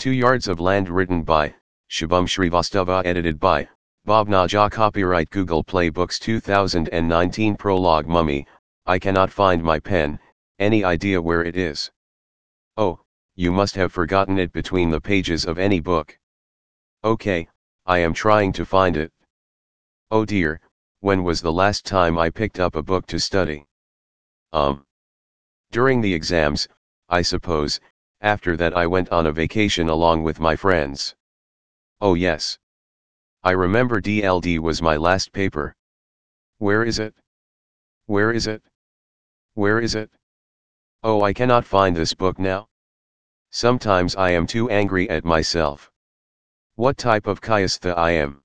Two Yards of Land written by, Shubham Srivastava edited by, Bhavna Jha Copyright Google Play Books 2019 Prologue Mummy, I cannot find my pen, any idea where it is? Oh, you must have forgotten it between the pages of any book. Okay, I am trying to find it. Oh dear, when was the last time I picked up a book to study? Um. During the exams, I suppose, after that I went on a vacation along with my friends. Oh yes. I remember DLD was my last paper. Where is it? Where is it? Where is it? Oh I cannot find this book now. Sometimes I am too angry at myself. What type of Kayastha I am?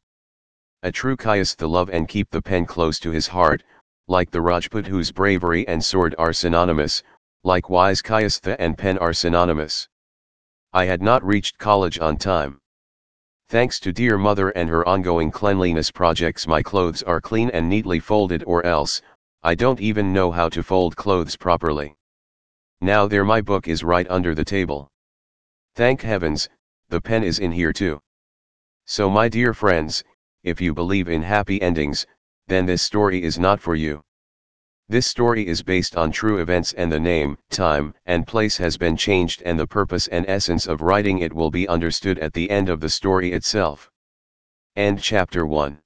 A true Kayastha love and keep the pen close to his heart, like the Rajput whose bravery and sword are synonymous, Likewise Kayastha and pen are synonymous. I had not reached college on time. Thanks to dear mother and her ongoing cleanliness projects my clothes are clean and neatly folded or else, I don't even know how to fold clothes properly. Now there my book is right under the table. Thank heavens, the pen is in here too. So my dear friends, if you believe in happy endings, then this story is not for you. This story is based on true events and the name, time, and place has been changed and the purpose and essence of writing it will be understood at the end of the story itself. End chapter 1.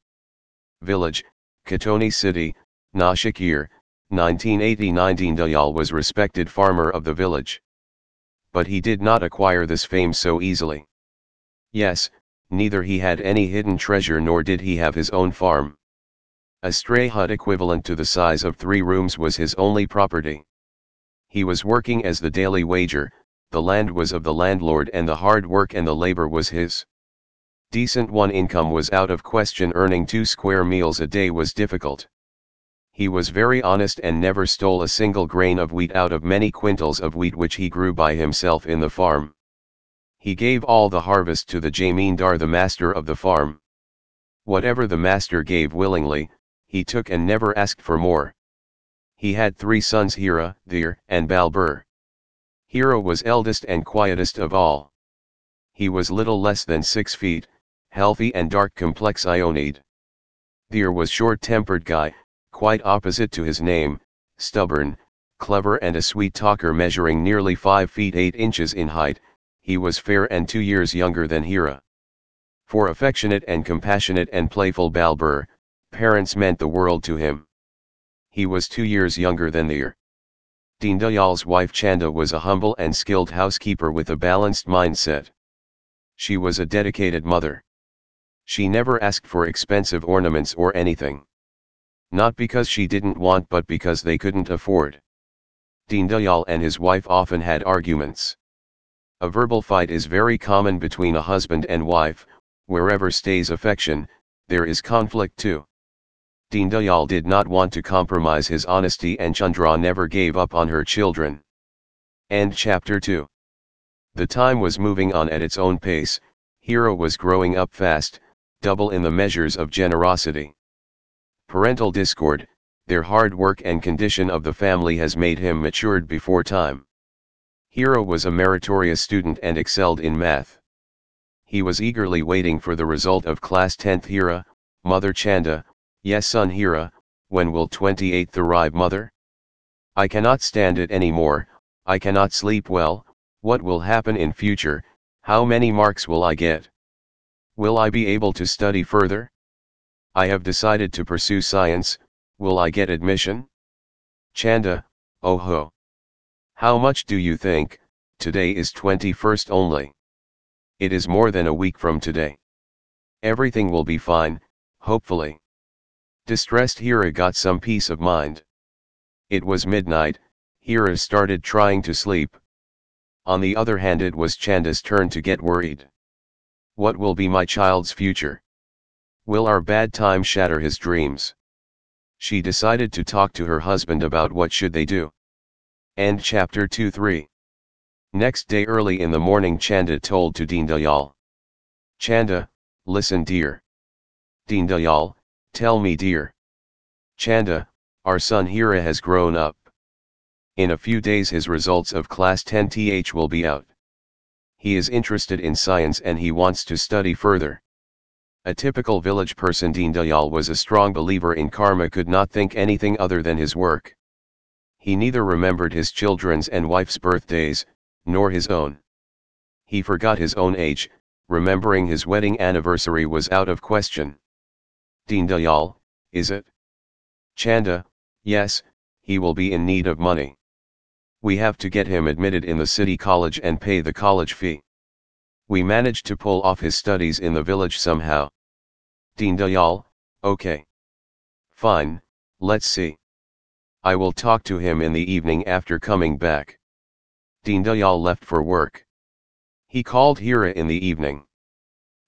Village, Katoni City, Nashik year, 1980 Deen Dayal was respected farmer of the village. But he did not acquire this fame so easily. Yes, neither he had any hidden treasure nor did he have his own farm. A stray hut equivalent to the size of three rooms was his only property. He was working as the daily wager, the land was of the landlord and the hard work and the labor was his. Decent one income was out of question earning two square meals a day was difficult. He was very honest and never stole a single grain of wheat out of many quintals of wheat which he grew by himself in the farm. He gave all the harvest to the Jamindar the master of the farm. Whatever the master gave willingly, he took and never asked for more. He had three sons Hira, Dhir, and Balbeer. Hira was eldest and quietest of all. He was little less than six feet, healthy and dark complex Ionid. Dhir was short-tempered guy, quite opposite to his name, stubborn, clever and a sweet talker measuring nearly 5 feet 8 inches in height, he was fair and two years younger than Hira. For affectionate and compassionate and playful Balbeer, parents meant the world to him. He was two years younger than Dhir. Deen Dayal's wife Chanda was a humble and skilled housekeeper with a balanced mindset. She was a dedicated mother. She never asked for expensive ornaments or anything. Not because she didn't want but because they couldn't afford. Deen Dayal and his wife often had arguments. A verbal fight is very common between a husband and wife, wherever stays affection, there is conflict too. Deen Dayal did not want to compromise his honesty and Chandra never gave up on her children. End chapter 2. The time was moving on at its own pace, Hira was growing up fast, double in the measures of generosity. Parental discord, their hard work and condition of the family has made him matured before time. Hira was a meritorious student and excelled in math. He was eagerly waiting for the result of class 10th Hira, mother Chanda, Yes son Hira, uh, when will 28th arrive mother? I cannot stand it anymore, I cannot sleep well, what will happen in future, how many marks will I get? Will I be able to study further? I have decided to pursue science, will I get admission? Chanda, oh ho. How much do you think, today is 21st only. It is more than a week from today. Everything will be fine, hopefully. Distressed Hira got some peace of mind. It was midnight, Hira started trying to sleep. On the other hand it was Chanda's turn to get worried. What will be my child's future? Will our bad time shatter his dreams? She decided to talk to her husband about what should they do. End chapter 2-3 Next day early in the morning Chanda told to Deen Dayal. Chanda, listen dear. Deen Dayal, Tell me dear. Chanda, our son Hira has grown up. In a few days his results of class 10th will be out. He is interested in science and he wants to study further. A typical village person Deen Dayal was a strong believer in karma could not think anything other than his work. He neither remembered his children's and wife's birthdays, nor his own. He forgot his own age, remembering his wedding anniversary was out of question. Deen Dayal, is it? Chanda, yes, he will be in need of money. We have to get him admitted in the city college and pay the college fee. We managed to pull off his studies in the village somehow. Deen Dayal, okay. Fine, let's see. I will talk to him in the evening after coming back. Deen Dayal left for work. He called Hira in the evening.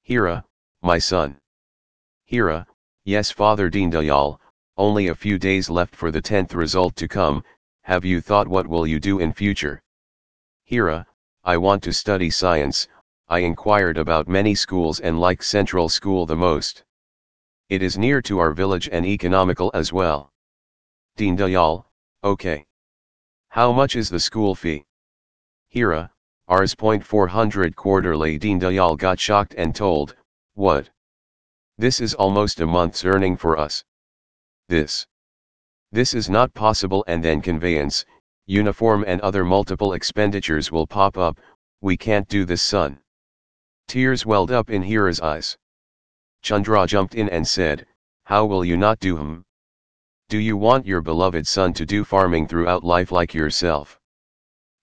Hira, my son. Hira, yes father Deen Dayal, only a few days left for the 10th result to come, have you thought what will you do in future? Hira, I want to study science, I inquired about many schools and like Central School the most. It is near to our village and economical as well. Deen Dayal, okay. How much is the school fee? Hira, Rs. 400 quarterly Deen Dayal got shocked and told, what? This is almost a month's earning for us. This. This is not possible and then conveyance, uniform and other multiple expenditures will pop up, we can't do this son. Tears welled up in Hira's eyes. Chandra jumped in and said, How will you not do him? Do you want your beloved son to do farming throughout life like yourself?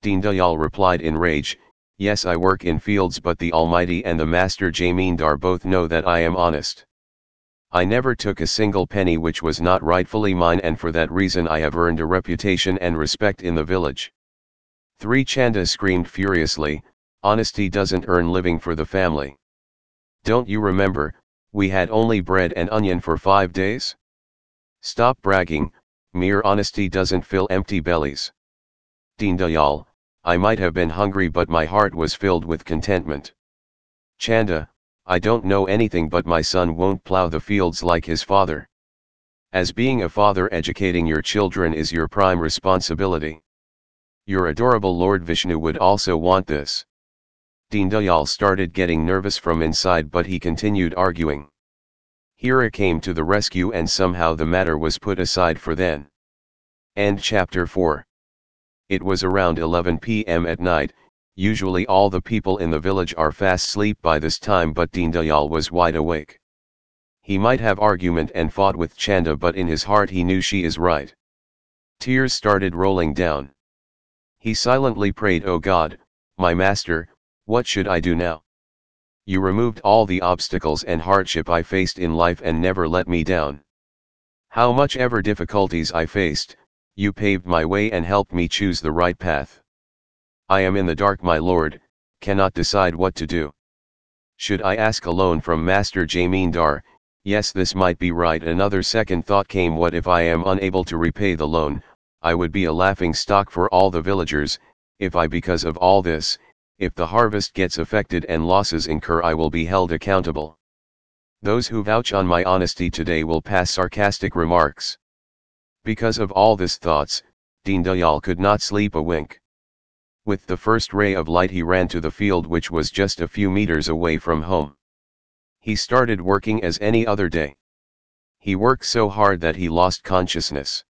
Deen Dayal replied in rage, Yes I work in fields but the Almighty and the Master Jamindar both know that I am honest. I never took a single penny which was not rightfully mine and for that reason I have earned a reputation and respect in the village. Three Chanda screamed furiously, Honesty doesn't earn living for the family. Don't you remember, we had only bread and onion for five days? Stop bragging, mere honesty doesn't fill empty bellies. Deen Dayal, I might have been hungry but my heart was filled with contentment. Chanda, I don't know anything but my son won't plow the fields like his father. As being a father educating your children is your prime responsibility. Your adorable Lord Vishnu would also want this. Deen Dayal started getting nervous from inside but he continued arguing. Hira came to the rescue and somehow the matter was put aside for then. End chapter 4. It was around 11 pm at night, usually all the people in the village are fast asleep by this time but Deen Dayal was wide awake. He might have argument and fought with Chanda but in his heart he knew she is right. Tears started rolling down. He silently prayed O God, my master, what should I do now? You removed all the obstacles and hardship I faced in life and never let me down. How much ever difficulties I faced, you paved my way and helped me choose the right path. I am in the dark my lord, cannot decide what to do. Should I ask a loan from Master Jamindar, yes this might be right another second thought came what if I am unable to repay the loan, I would be a laughing stock for all the villagers, if I because of all this, if the harvest gets affected and losses incur I will be held accountable. Those who vouch on my honesty today will pass sarcastic remarks. Because of all this thoughts, Deen Dayal could not sleep a wink. With the first ray of light he ran to the field which was just a few meters away from home. He started working as any other day. He worked so hard that he lost consciousness.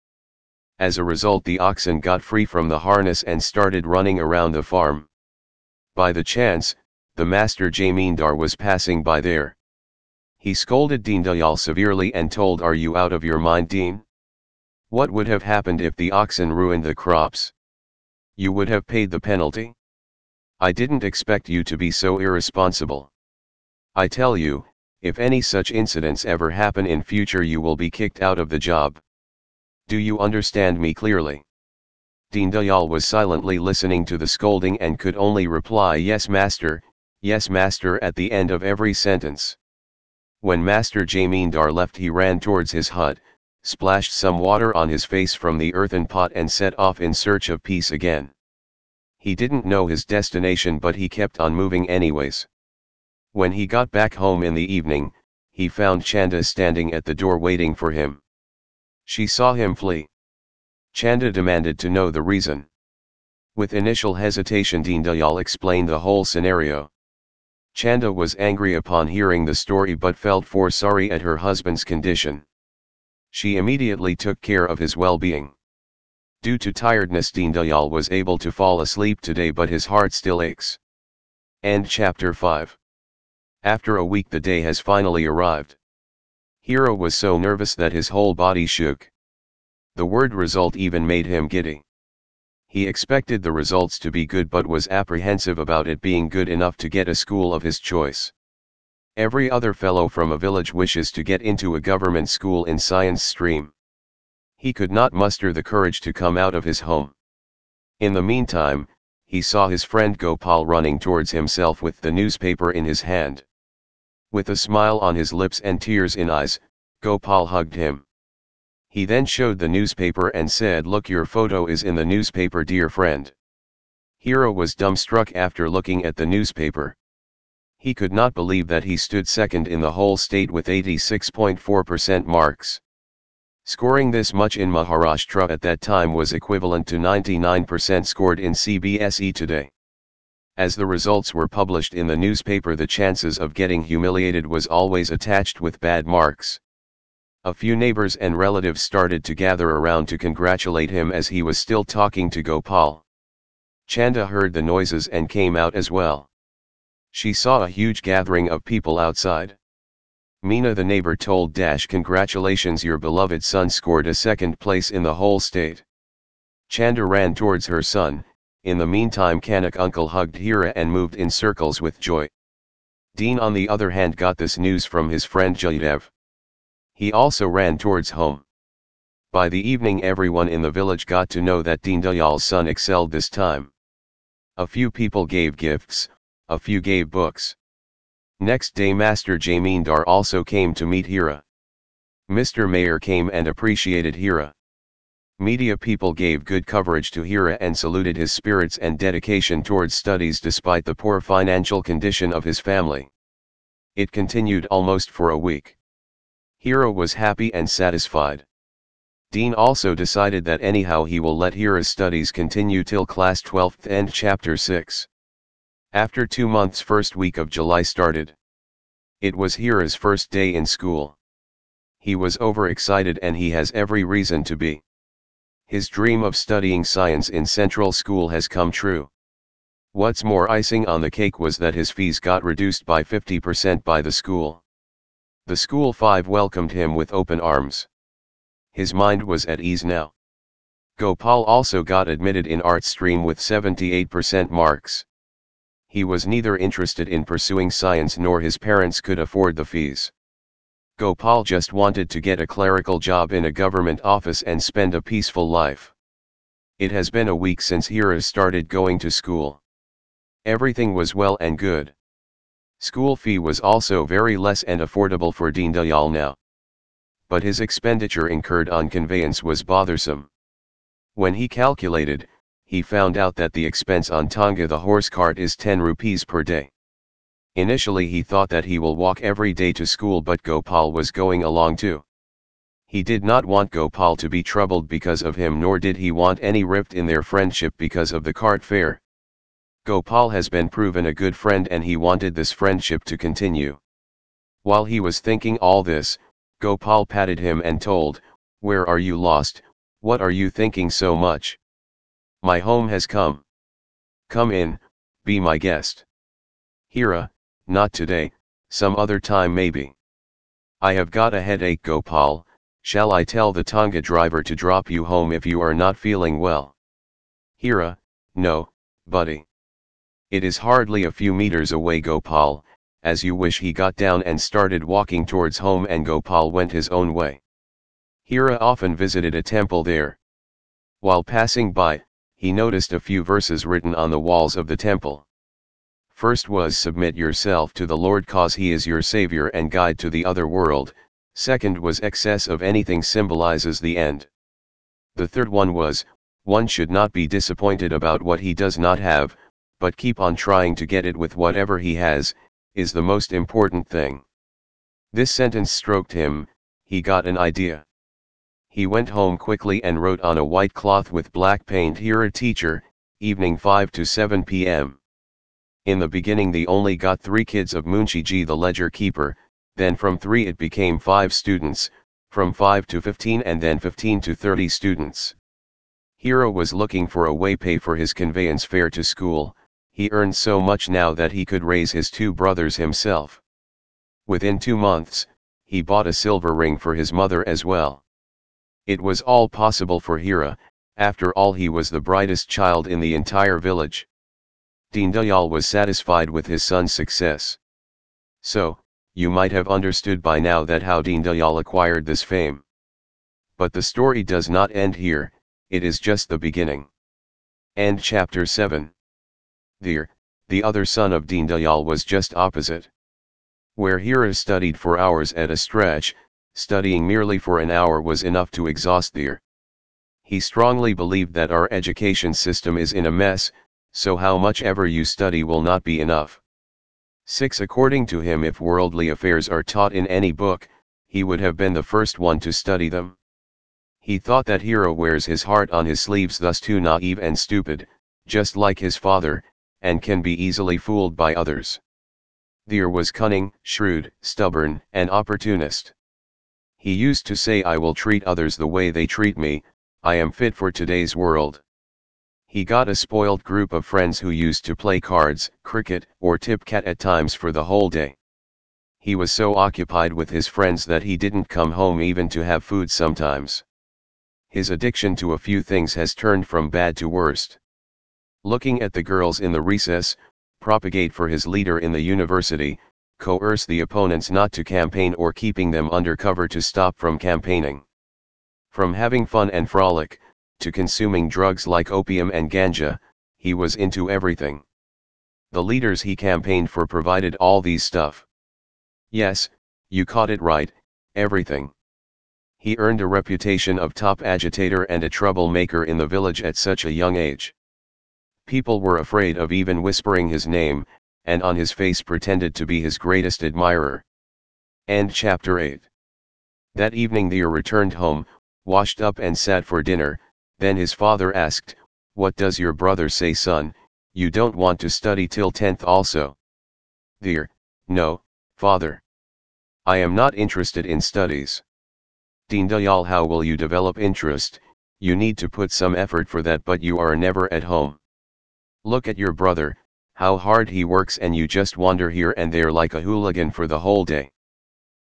As a result the oxen got free from the harness and started running around the farm. By the chance, the master Jamindar was passing by there. He scolded Deen Dayal severely and told are you out of your mind Deen? What would have happened if the oxen ruined the crops? You would have paid the penalty? I didn't expect you to be so irresponsible. I tell you, if any such incidents ever happen in future you will be kicked out of the job. Do you understand me clearly? Deen Dayal was silently listening to the scolding and could only reply yes master, yes master at the end of every sentence. When Master Jamindar left he ran towards his hut, splashed some water on his face from the earthen pot and set off in search of peace again. He didn't know his destination but he kept on moving anyways. When he got back home in the evening, he found Chanda standing at the door waiting for him. She saw him flee. Chanda demanded to know the reason. With initial hesitation Deen Dayal explained the whole scenario. Chanda was angry upon hearing the story but felt for sorry at her husband's condition. She immediately took care of his well-being. Due to tiredness Deen Dayal was able to fall asleep today but his heart still aches. End chapter 5. After a week the day has finally arrived. Hira was so nervous that his whole body shook. The word result even made him giddy. He expected the results to be good but was apprehensive about it being good enough to get a school of his choice. Every other fellow from a village wishes to get into a government school in science stream. He could not muster the courage to come out of his home. In the meantime, he saw his friend Gopal running towards himself with the newspaper in his hand. With a smile on his lips and tears in eyes, Gopal hugged him. He then showed the newspaper and said look your photo is in the newspaper dear friend. Hira was dumbstruck after looking at the newspaper. He could not believe that he stood second in the whole state with 86.4% marks. Scoring this much in Maharashtra at that time was equivalent to 99% scored in CBSE today. As the results were published in the newspaper the chances of getting humiliated was always attached with bad marks. A few neighbors and relatives started to gather around to congratulate him as he was still talking to Gopal. Chanda heard the noises and came out as well. She saw a huge gathering of people outside. Mina the neighbor told Dash congratulations your beloved son scored a second place in the whole state. Chanda ran towards her son, in the meantime Kanak uncle hugged Hira and moved in circles with joy. Deen on the other hand got this news from his friend Jayadev. He also ran towards home. By the evening everyone in the village got to know that Deen Dayal's son excelled this time. A few people gave gifts, a few gave books. Next day Master Jamindar also came to meet Hira. Mr. Mayor came and appreciated Hira. Media people gave good coverage to Hira and saluted his spirits and dedication towards studies despite the poor financial condition of his family. It continued almost for a week. Hira was happy and satisfied. Deen also decided that anyhow he will let Hira's studies continue till class 12th and chapter 6. After two months first week of July started. It was Hira's first day in school. He was overexcited and he has every reason to be. His dream of studying science in central school has come true. What's more icing on the cake was that his fees got reduced by 50% by the school. The school five welcomed him with open arms. His mind was at ease now. Gopal also got admitted in art stream with 78% marks. He was neither interested in pursuing science nor his parents could afford the fees. Gopal just wanted to get a clerical job in a government office and spend a peaceful life. It has been a week since Hira started going to school. Everything was well and good. School fee was also very less and affordable for Deen Dayal now. But his expenditure incurred on conveyance was bothersome. When he calculated, he found out that the expense on Tonga the horse cart is 10 rupees per day. Initially he thought that he will walk every day to school but Gopal was going along too. He did not want Gopal to be troubled because of him nor did he want any rift in their friendship because of the cart fare. Gopal has been proven a good friend and he wanted this friendship to continue. While he was thinking all this, Gopal patted him and told, Where are you lost, what are you thinking so much? My home has come. Come in, be my guest. Hira, uh, not today, some other time maybe. I have got a headache Gopal, shall I tell the Tonga driver to drop you home if you are not feeling well? Hira, uh, no, buddy. It is hardly a few meters away Gopal, as you wish he got down and started walking towards home and Gopal went his own way. Hira uh, often visited a temple there. While passing by, he noticed a few verses written on the walls of the temple. First was submit yourself to the Lord cause he is your savior and guide to the other world, second was excess of anything symbolizes the end. The third one was, one should not be disappointed about what he does not have, but keep on trying to get it with whatever he has, is the most important thing. This sentence stroked him, he got an idea. He went home quickly and wrote on a white cloth with black paint here a teacher, evening 5 to 7 p.m. In the beginning they only got three kids of Munshiji the ledger keeper, then from three it became five students, from 5 to 15 and then 15 to 30 students. Hira was looking for a way pay for his conveyance fare to school, he earned so much now that he could raise his two brothers himself. Within two months, he bought a silver ring for his mother as well. It was all possible for Hira, after all he was the brightest child in the entire village. Dayal was satisfied with his son's success. So, you might have understood by now that how Dayal acquired this fame. But the story does not end here, it is just the beginning. End chapter 7. There, the other son of Dayal was just opposite. Where Hira studied for hours at a stretch, studying merely for an hour was enough to exhaust Dhir. He strongly believed that our education system is in a mess, so how much ever you study will not be enough. 6. According to him if worldly affairs are taught in any book, he would have been the first one to study them. He thought that Hira wears his heart on his sleeves thus too naive and stupid, just like his father, and can be easily fooled by others. Dhir was cunning, shrewd, stubborn, and opportunist. He used to say I will treat others the way they treat me, I am fit for today's world. He got a spoiled group of friends who used to play cards, cricket, or tip cat at times for the whole day. He was so occupied with his friends that he didn't come home even to have food sometimes. His addiction to a few things has turned from bad to worst. Looking at the girls in the recess, propagate for his leader in the university, coerce the opponents not to campaign or keeping them under cover to stop from campaigning. From having fun and frolic, to consuming drugs like opium and ganja, he was into everything. The leaders he campaigned for provided all these stuff. Yes, you caught it right, everything. He earned a reputation of top agitator and a troublemaker in the village at such a young age. People were afraid of even whispering his name, and on his face pretended to be his greatest admirer. End chapter 8. That evening Dhir returned home, washed up and sat for dinner, then his father asked, What does your brother say son, you don't want to study till 10th also? Dhir, no, father. I am not interested in studies. Dayal how will you develop interest, you need to put some effort for that but you are never at home. Look at your brother, how hard he works and you just wander here and there like a hooligan for the whole day.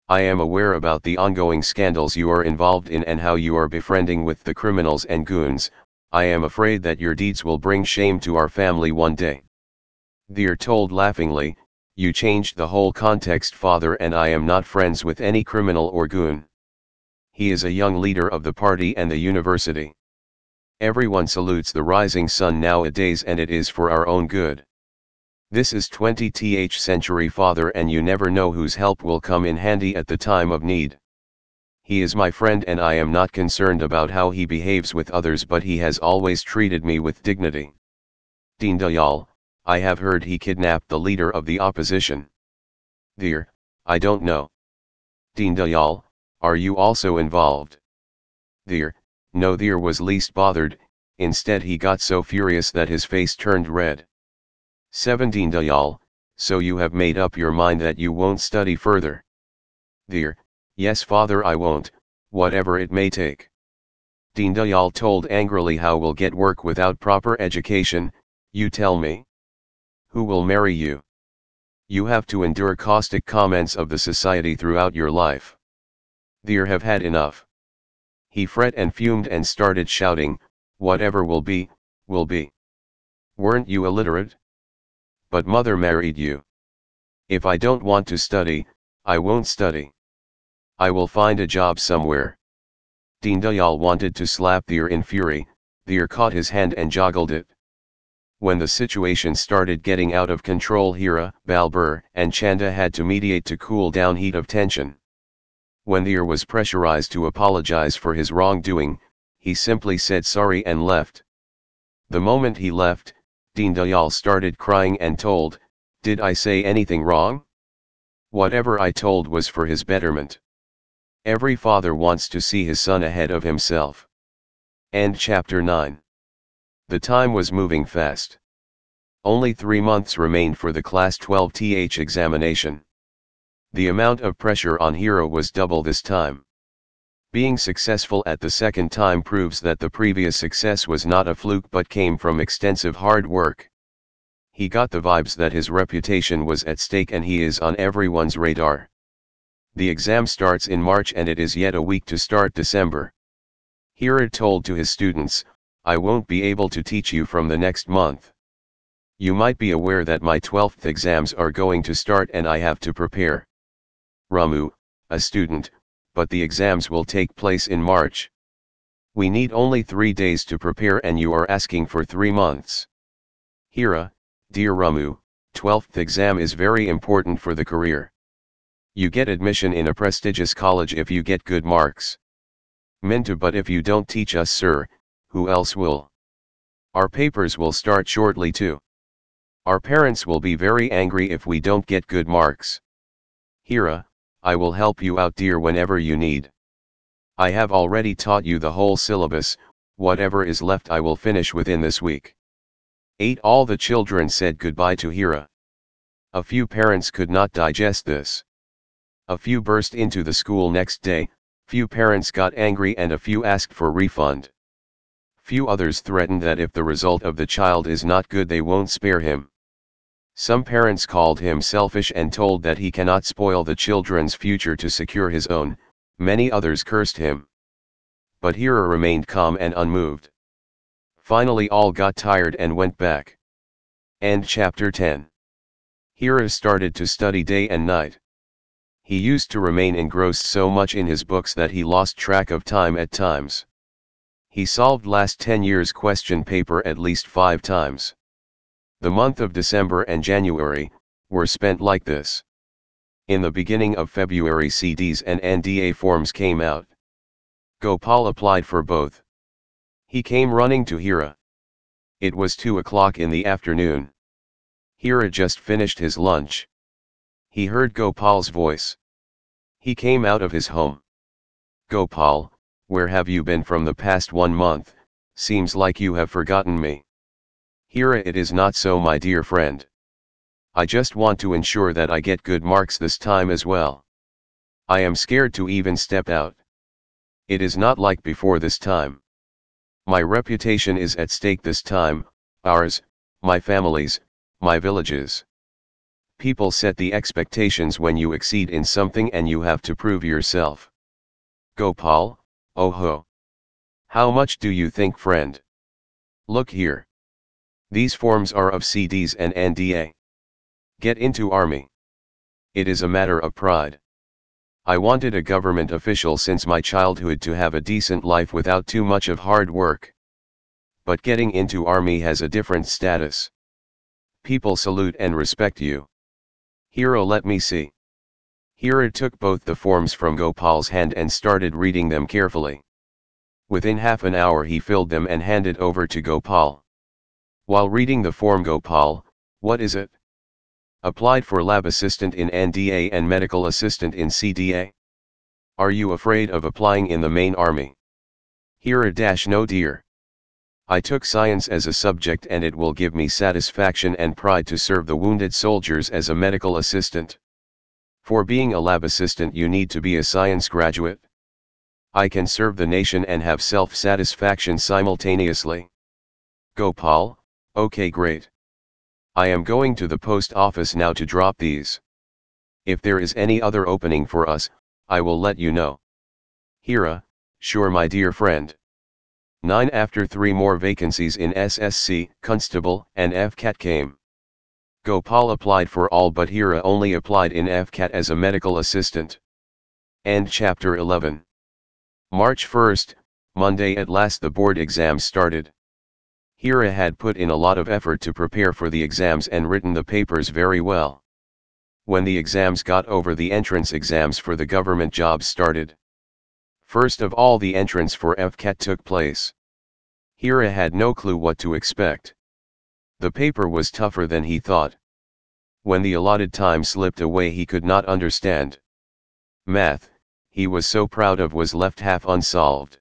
I am aware about the ongoing scandals you are involved in and how you are befriending with the criminals and goons, I am afraid that your deeds will bring shame to our family one day. They're told laughingly, you changed the whole context father and I am not friends with any criminal or goon he is a young leader of the party and the university. Everyone salutes the rising sun nowadays and it is for our own good. This is 20th century father and you never know whose help will come in handy at the time of need. He is my friend and I am not concerned about how he behaves with others but he has always treated me with dignity. Dayal, I have heard he kidnapped the leader of the opposition. Dear, I don't know. Dayal, are you also involved? There, no there was least bothered, instead he got so furious that his face turned red. 17 Dayal, so you have made up your mind that you won't study further. There, yes father I won't, whatever it may take. Dayal told angrily how will get work without proper education, you tell me. Who will marry you? You have to endure caustic comments of the society throughout your life. They're have had enough. He fret and fumed and started shouting, whatever will be, will be. Weren't you illiterate? But mother married you. If I don't want to study, I won't study. I will find a job somewhere. Dayal wanted to slap Dhir in fury, Dhir caught his hand and joggled it. When the situation started getting out of control Hira, Balbeer, and Chanda had to mediate to cool down heat of tension. When Dhir was pressurized to apologize for his wrongdoing, he simply said sorry and left. The moment he left, Dayal started crying and told, Did I say anything wrong? Whatever I told was for his betterment. Every father wants to see his son ahead of himself. End chapter 9. The time was moving fast. Only three months remained for the Class 12 TH examination. The amount of pressure on Hira was double this time. Being successful at the second time proves that the previous success was not a fluke but came from extensive hard work. He got the vibes that his reputation was at stake and he is on everyone's radar. The exam starts in March and it is yet a week to start December. Hira told to his students, I won't be able to teach you from the next month. You might be aware that my 12th exams are going to start and I have to prepare. Ramu, a student, but the exams will take place in March. We need only three days to prepare and you are asking for three months. Hira, dear Ramu, 12th exam is very important for the career. You get admission in a prestigious college if you get good marks. Mintu but if you don't teach us sir, who else will? Our papers will start shortly too. Our parents will be very angry if we don't get good marks. Hira, I will help you out dear whenever you need. I have already taught you the whole syllabus, whatever is left I will finish within this week. 8. All the children said goodbye to Hira. A few parents could not digest this. A few burst into the school next day, few parents got angry and a few asked for refund. Few others threatened that if the result of the child is not good they won't spare him. Some parents called him selfish and told that he cannot spoil the children's future to secure his own, many others cursed him. But Hira remained calm and unmoved. Finally all got tired and went back. End chapter 10. Hira started to study day and night. He used to remain engrossed so much in his books that he lost track of time at times. He solved last 10 years question paper at least 5 times. The month of December and January, were spent like this. In the beginning of February CDS and NDA forms came out. Gopal applied for both. He came running to Hira. It was 2 o'clock in the afternoon. Hira just finished his lunch. He heard Gopal's voice. He came out of his home. Gopal, where have you been from the past one month, seems like you have forgotten me. Hira it is not so my dear friend. I just want to ensure that I get good marks this time as well. I am scared to even step out. It is not like before this time. My reputation is at stake this time, ours, my family's, my village's. People set the expectations when you exceed in something and you have to prove yourself. Gopal, oh ho. How much do you think friend? Look here. These forms are of CDS and NDA. Get into army. It is a matter of pride. I wanted a government official since my childhood to have a decent life without too much of hard work. But getting into army has a different status. People salute and respect you. Hira let me see. Hira took both the forms from Gopal's hand and started reading them carefully. Within half an hour he filled them and handed over to Gopal. While reading the form Gopal, what is it? Applied for lab assistant in NDA and medical assistant in CDA. Are you afraid of applying in the main army? Here a dash no dear. I took science as a subject and it will give me satisfaction and pride to serve the wounded soldiers as a medical assistant. For being a lab assistant you need to be a science graduate. I can serve the nation and have self-satisfaction simultaneously. Gopal, Okay great. I am going to the post office now to drop these. If there is any other opening for us, I will let you know. Hira, sure my dear friend. 9 After three more vacancies in SSC, Constable, and FCAT came. Gopal applied for all but Hira only applied in FCAT as a medical assistant. End chapter 11. March 1st, Monday at last the board exams started. Hira had put in a lot of effort to prepare for the exams and written the papers very well. When the exams got over the entrance exams for the government jobs started. First of all the entrance for FCAT took place. Hira had no clue what to expect. The paper was tougher than he thought. When the allotted time slipped away he could not understand. Math, he was so proud of was left half unsolved.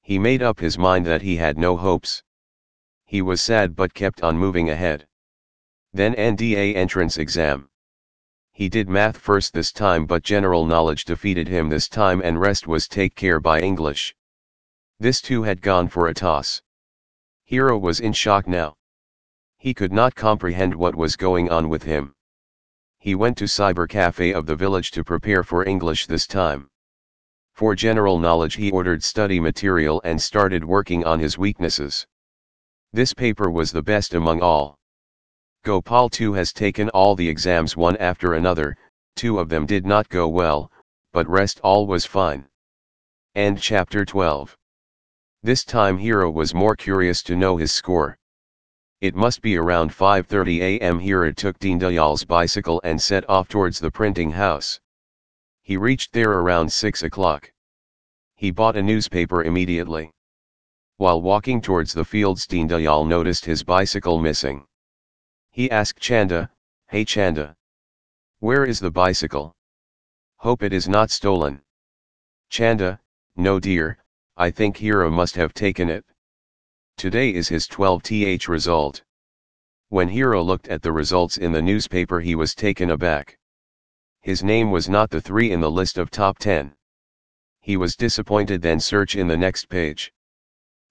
He made up his mind that he had no hopes. He was sad but kept on moving ahead. Then NDA entrance exam. He did math first this time but general knowledge defeated him this time and rest was take care by English. This too had gone for a toss. Hira was in shock now. He could not comprehend what was going on with him. He went to cyber cafe of the village to prepare for English this time. For general knowledge he ordered study material and started working on his weaknesses. This paper was the best among all. Gopal too has taken all the exams one after another, two of them did not go well, but rest all was fine. End chapter 12. This time Hira was more curious to know his score. It must be around 5.30 am Hira took Deendayal's bicycle and set off towards the printing house. He reached there around 6 o'clock. He bought a newspaper immediately. While walking towards the fields Deendayal noticed his bicycle missing. He asked Chanda, Hey Chanda. Where is the bicycle? Hope it is not stolen. Chanda, no dear, I think Hira must have taken it. Today is his 12th result. When Hira looked at the results in the newspaper he was taken aback. His name was not the 3 in the list of top 10. He was disappointed then search in the next page.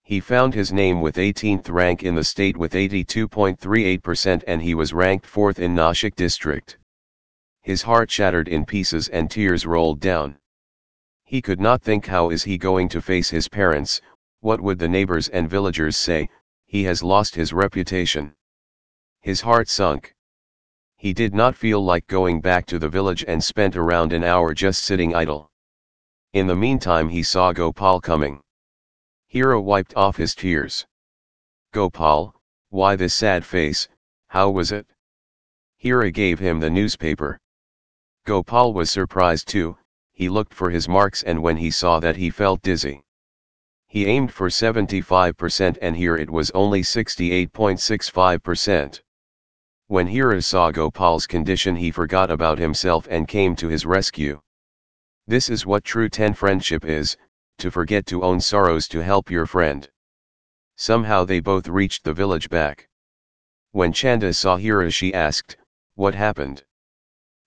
He found his name with 18th rank in the state with 82.38% and he was ranked 4th in Nashik district. His heart shattered in pieces and tears rolled down. He could not think how is he going to face his parents, what would the neighbors and villagers say, he has lost his reputation. His heart sunk. He did not feel like going back to the village and spent around an hour just sitting idle. In the meantime he saw Gopal coming. Hira wiped off his tears. Gopal, why this sad face, how was it? Hira gave him the newspaper. Gopal was surprised too, he looked for his marks and when he saw that he felt dizzy. He aimed for 75% and here it was only 68.65%. When Hira saw Gopal's condition he forgot about himself and came to his rescue. This is what true ten friendship is, to forget to own sorrows to help your friend. Somehow they both reached the village back. When Chanda saw Hira she asked, what happened?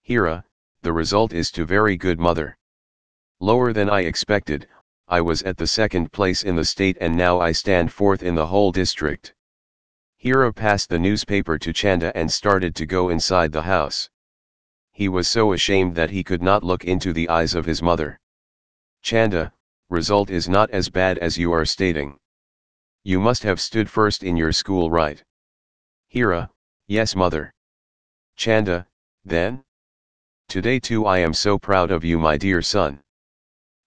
Hira, the result is to very good mother. Lower than I expected, I was at the second place in the state and now I stand fourth in the whole district. Hira passed the newspaper to Chanda and started to go inside the house. He was so ashamed that he could not look into the eyes of his mother. Chanda, result is not as bad as you are stating. You must have stood first in your school right? Hira, yes mother. Chanda, then? Today too I am so proud of you my dear son.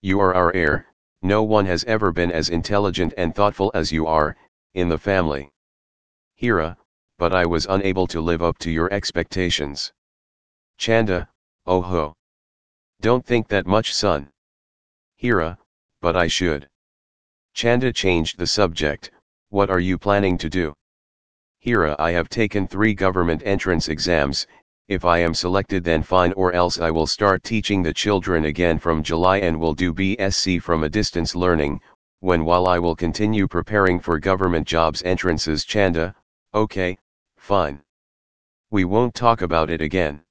You are our heir, no one has ever been as intelligent and thoughtful as you are, in the family. Hira, but I was unable to live up to your expectations. Chanda, oh ho. Don't think that much son. Hira, but I should. Chanda changed the subject, what are you planning to do? Hira I have taken three government entrance exams, if I am selected then fine or else I will start teaching the children again from July and will do BSc from a distance learning, when while I will continue preparing for government jobs entrances Chanda, okay, fine. We won't talk about it again.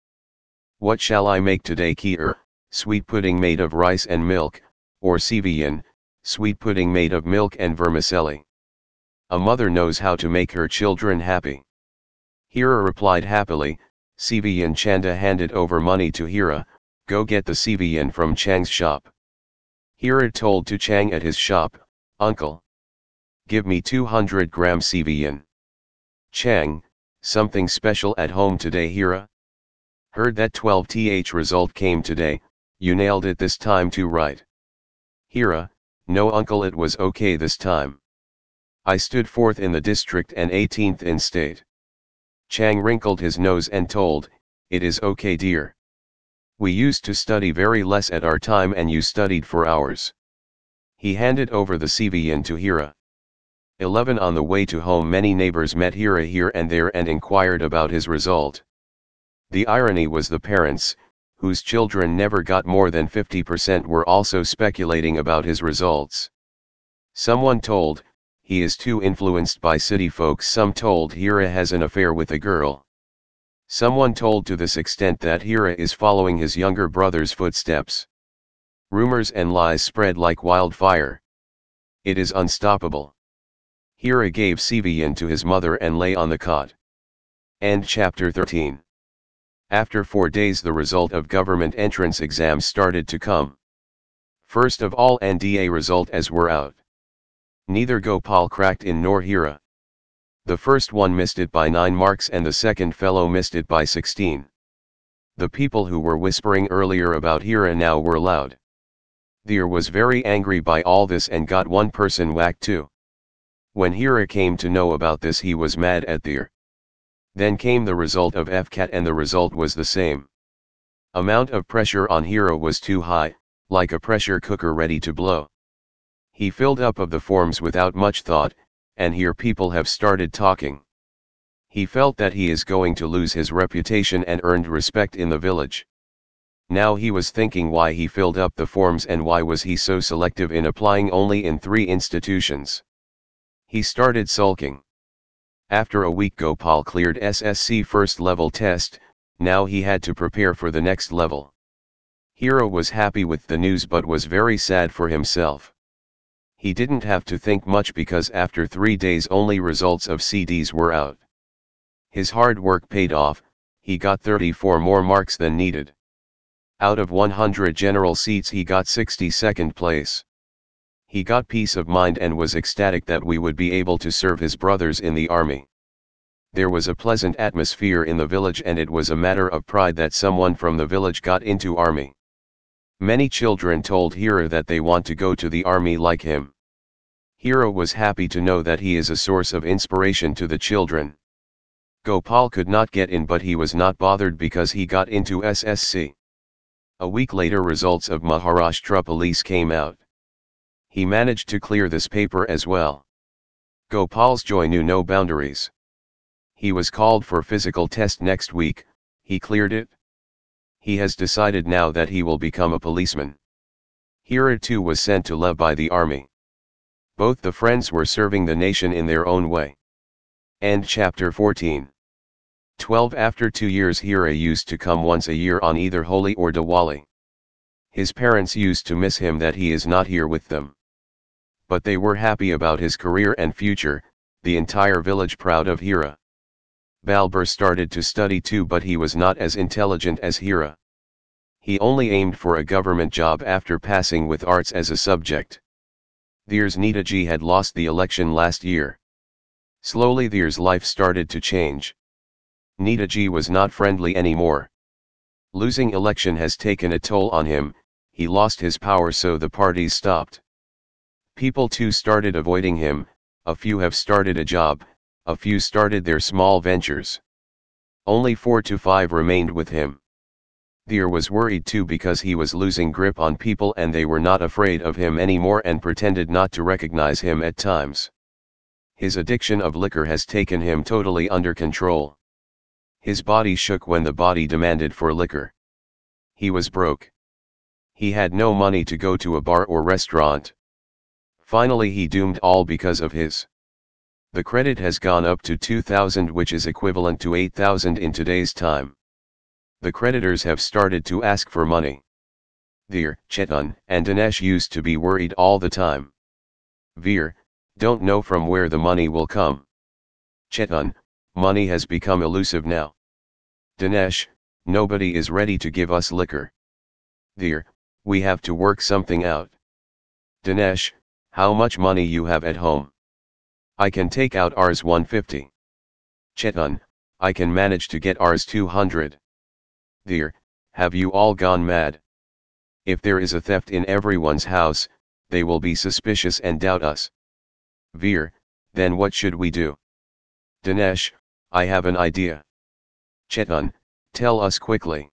What shall I make today Kheer, sweet pudding made of rice and milk, or seviyan, sweet pudding made of milk and vermicelli. A mother knows how to make her children happy. Hira replied happily, Seviyan Chanda handed over money to Hira, go get the Seviyan from Chang's shop. Hira told to Chang at his shop, Uncle. Give me 200 gram Seviyan. Chang, something special at home today Hira? Heard that 12th result came today, you nailed it this time too right. Hira, no uncle it was okay this time. I stood fourth in the district and 18th in state. Chang wrinkled his nose and told, it is okay dear. We used to study very less at our time and you studied for hours. He handed over the Seviyan to Hira. 11 On the way to home many neighbors met Hira here and there and inquired about his result. The irony was the parents, whose children never got more than 50% were also speculating about his results. Someone told, he is too influenced by city folks some told Hira has an affair with a girl. Someone told to this extent that Hira is following his younger brother's footsteps. Rumors and lies spread like wildfire. It is unstoppable. Hira gave Seviyan to his mother and lay on the cot. End chapter 13. After four days the result of government entrance exams started to come. First of all NDA result as were out. Neither Gopal cracked in nor Hira. The first one missed it by 9 marks and the second fellow missed it by 16. The people who were whispering earlier about Hira now were loud. Dhir was very angry by all this and got one person whacked too. When Hira came to know about this he was mad at Dhir. Then came the result of FCAT and the result was the same. Amount of pressure on Hira was too high, like a pressure cooker ready to blow. He filled up of the forms without much thought, and here people have started talking. He felt that he is going to lose his reputation and earned respect in the village. Now he was thinking why he filled up the forms and why was he so selective in applying only in three institutions. He started sulking. After a week Gopal cleared SSC first level test, now he had to prepare for the next level. Hira was happy with the news but was very sad for himself. He didn't have to think much because after three days only results of CDS were out. His hard work paid off, he got 34 more marks than needed. Out of 100 general seats he got 62nd place. He got peace of mind and was ecstatic that we would be able to serve his brothers in the army. There was a pleasant atmosphere in the village and it was a matter of pride that someone from the village got into army. Many children told Hira that they want to go to the army like him. Hira was happy to know that he is a source of inspiration to the children. Gopal could not get in but he was not bothered because he got into SSC. A week later results of Maharashtra police came out. He managed to clear this paper as well. Gopal's joy knew no boundaries. He was called for physical test next week, he cleared it. He has decided now that he will become a policeman. Hira too was sent to Lev by the army. Both the friends were serving the nation in their own way. End chapter 14. 12 After two years Hira used to come once a year on either Holi or Diwali. His parents used to miss him that he is not here with them. But they were happy about his career and future, the entire village proud of Hira. Balbeer started to study too but he was not as intelligent as Hira. He only aimed for a government job after passing with arts as a subject. Dhir's Netaji had lost the election last year. Slowly Dhir's life started to change. Netaji was not friendly anymore. Losing election has taken a toll on him, he lost his power so the parties stopped. People too started avoiding him, a few have started a job, a few started their small ventures. Only four to five remained with him. Dhir was worried too because he was losing grip on people and they were not afraid of him anymore and pretended not to recognize him at times. His addiction of liquor has taken him totally under control. His body shook when the body demanded for liquor. He was broke. He had no money to go to a bar or restaurant. Finally he doomed all because of his. The credit has gone up to 2000 which is equivalent to 8000 in today's time. The creditors have started to ask for money. Dhir, Chetan and Dinesh used to be worried all the time. Veer, don't know from where the money will come. Chetan, money has become elusive now. Dinesh, nobody is ready to give us liquor. Dhir, we have to work something out. Dinesh, how much money you have at home? I can take out Rs 150. Chetan, I can manage to get Rs 200. Dhir, have you all gone mad? If there is a theft in everyone's house, they will be suspicious and doubt us. Veer, then what should we do? Dinesh, I have an idea. Chetan, tell us quickly.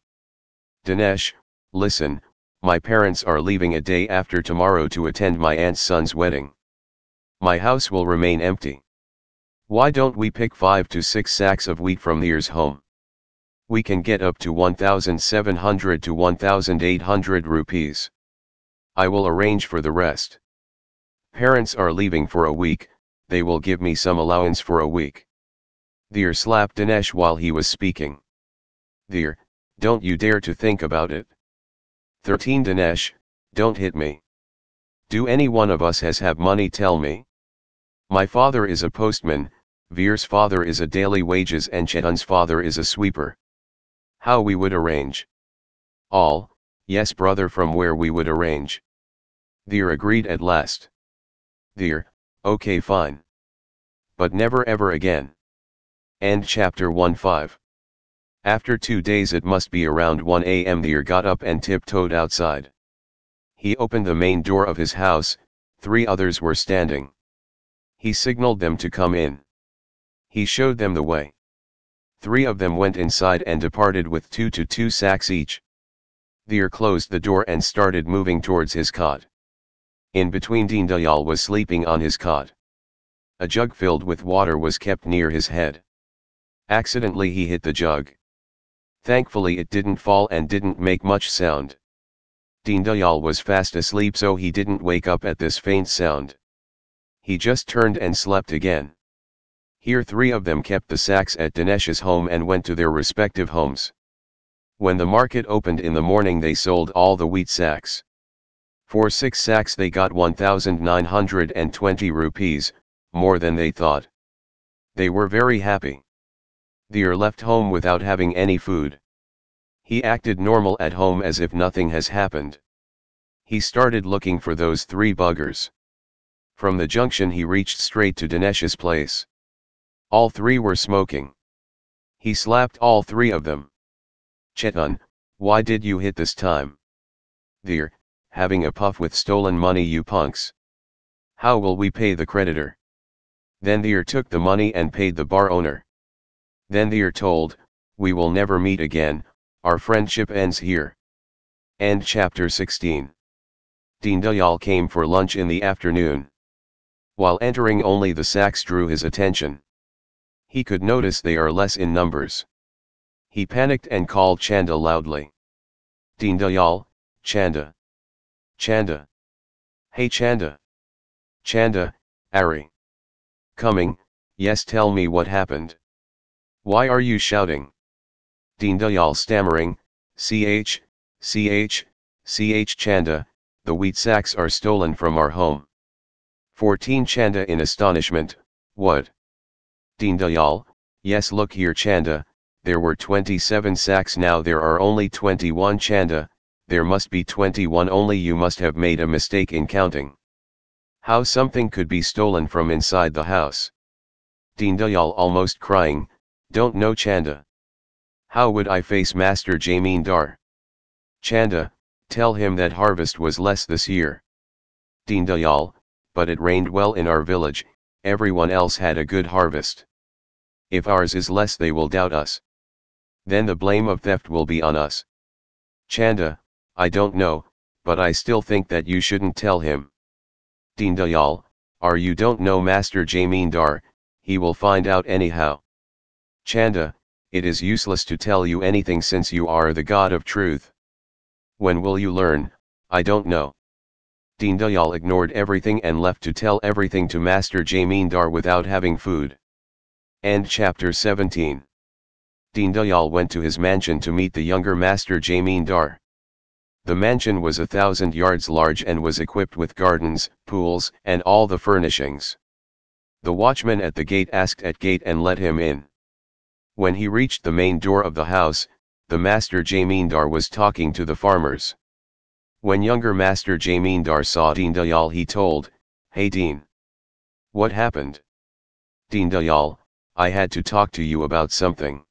Dinesh, listen, my parents are leaving a day after tomorrow to attend my aunt's son's wedding. My house will remain empty. Why don't we pick 5 to 6 sacks of wheat from Dhir's home? We can get up to 1700 to 1800 rupees. I will arrange for the rest. Parents are leaving for a week, they will give me some allowance for a week. Dhir slapped Dinesh while he was speaking. Dhir, don't you dare to think about it. 13 Dinesh, don't hit me. Do any one of us has have money tell me? My father is a postman, Veer's father is a daily wages and Chetan's father is a sweeper. How we would arrange? All, yes brother from where we would arrange. Veer agreed at last. Veer, okay fine. But never ever again. End chapter 1-5. After two days it must be around 1 am Dhir got up and tiptoed outside. He opened the main door of his house, three others were standing. He signaled them to come in. He showed them the way. Three of them went inside and departed with two to two sacks each. Dhir closed the door and started moving towards his cot. In between Deen Dayal was sleeping on his cot. A jug filled with water was kept near his head. Accidentally he hit the jug. Thankfully it didn't fall and didn't make much sound. Deen Dayal was fast asleep so he didn't wake up at this faint sound. He just turned and slept again. Here three of them kept the sacks at Dinesh's home and went to their respective homes. When the market opened in the morning they sold all the wheat sacks. For six sacks they got 1920 rupees, more than they thought. They were very happy. Dhir left home without having any food. He acted normal at home as if nothing has happened. He started looking for those three buggers. From the junction he reached straight to Dinesh's place. All three were smoking. He slapped all three of them. Chetan, why did you hit this time? Dhir, having a puff with stolen money you punks. How will we pay the creditor? Then Dhir took the money and paid the bar owner. Then they're told, we will never meet again, our friendship ends here. End chapter 16. Deen Dayal came for lunch in the afternoon. While entering only the sacks drew his attention. He could notice they are less in numbers. He panicked and called Chanda loudly. Deen Dayal, Chanda. Chanda. Hey Chanda. Chanda, Ari. Coming, yes tell me what happened. Why are you shouting? Deen Dayal stammering, ch, ch, ch Chanda, the wheat sacks are stolen from our home. 14 Chanda in astonishment, what? Deen Dayal, yes look here Chanda, there were 27 sacks now there are only 21 Chanda, there must be 21 only you must have made a mistake in counting. How something could be stolen from inside the house. Deen Dayal almost crying, don't know Chanda. How would I face Master Jamindar? Chanda, tell him that harvest was less this year. Deen Dayal, but it rained well in our village, everyone else had a good harvest. If ours is less they will doubt us. Then the blame of theft will be on us. Chanda, I don't know, but I still think that you shouldn't tell him. Deen Dayal, are you don't know Master Jamindar, he will find out anyhow. Chanda, it is useless to tell you anything since you are the God of truth. When will you learn, I don't know. Deen Dayal ignored everything and left to tell everything to Master Jamindar without having food. End chapter 17. Deen Dayal went to his mansion to meet the younger Master Jamindar. The mansion was a thousand yards large and was equipped with gardens, pools, and all the furnishings. The watchman at the gate asked at gate and let him in. When he reached the main door of the house, the master Jamindar was talking to the farmers. When younger master Jamindar saw Deen Dayal he told, Hey Deen. What happened? Deen Dayal, I had to talk to you about something.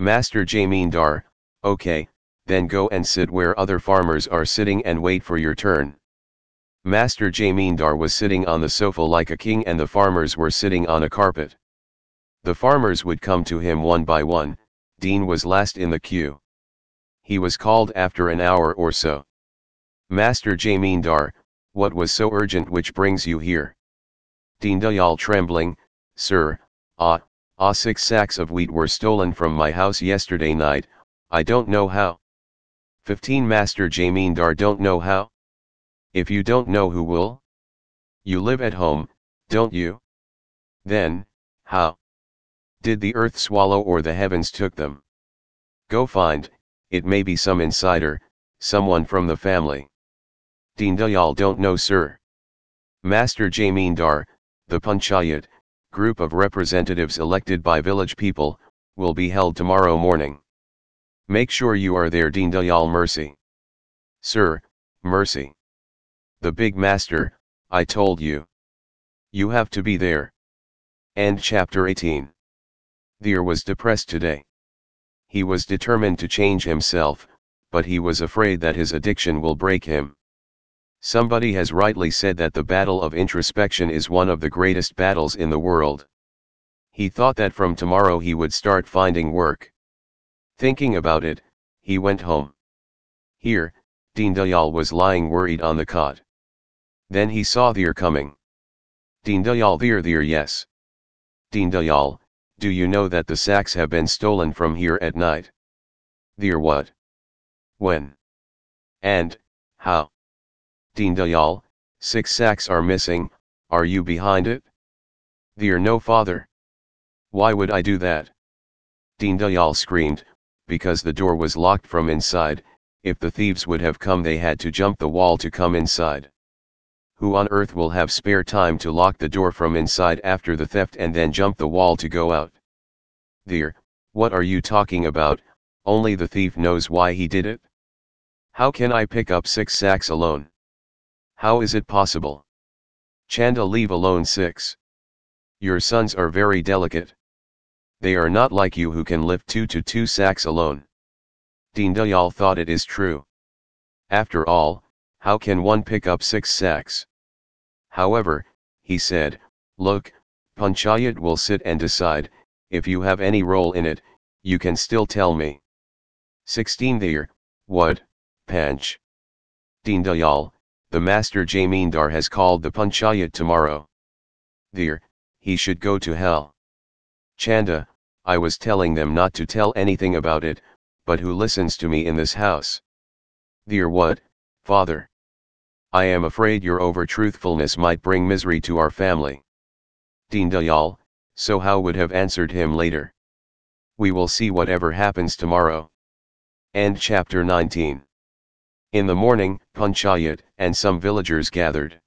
Master Jamindar, okay, then go and sit where other farmers are sitting and wait for your turn. Master Jamindar was sitting on the sofa like a king and the farmers were sitting on a carpet. The farmers would come to him one by one, Deen was last in the queue. He was called after an hour or so. Master Jamindar, what was so urgent which brings you here? Deen Dayal trembling, Sir, ah, ah six sacks of wheat were stolen from my house yesterday night, I don't know how. 15 Master Jamindar don't know how? If you don't know who will? You live at home, don't you? Then, how? Did the earth swallow or the heavens took them? Go find, it may be some insider, someone from the family. Deen Dayal don't know sir. Master Jamindar, the Panchayat, group of representatives elected by village people, will be held tomorrow morning. Make sure you are there Deen Dayal Mercy. Sir, Mercy. The big master, I told you. You have to be there. End chapter 18. Dhir was depressed today. He was determined to change himself, but he was afraid that his addiction will break him. Somebody has rightly said that the battle of introspection is one of the greatest battles in the world. He thought that from tomorrow he would start finding work. Thinking about it, he went home. Here, Deen Dayal was lying worried on the cot. Then he saw Dhir coming. Deen Dayal Dhir Dhir yes. Deen Dayal, do you know that the sacks have been stolen from here at night? Dhir what? When? And, how? Deen Dayal, six sacks are missing, are you behind it? Dhir no father. Why would I do that? Deen Dayal screamed, because the door was locked from inside, if the thieves would have come they had to jump the wall to come inside. Who on earth will have spare time to lock the door from inside after the theft and then jump the wall to go out? Dhir, what are you talking about, only the thief knows why he did it? How can I pick up six sacks alone? How is it possible? Chanda leave alone six. Your sons are very delicate. They are not like you who can lift two to two sacks alone. Deen Dayal thought it is true. After all, how can one pick up six sacks? However, he said, look, Panchayat will sit and decide, if you have any role in it, you can still tell me. 16 There, what, Panch? Deen Dayal, the master Jamindar has called the Panchayat tomorrow. There, he should go to hell. Chanda, I was telling them not to tell anything about it, but who listens to me in this house? Dhir what, father? I am afraid your over-truthfulness might bring misery to our family. Deen Dayal, so how would have answered him later. We will see whatever happens tomorrow. End chapter 19. In the morning, Panchayat and some villagers gathered.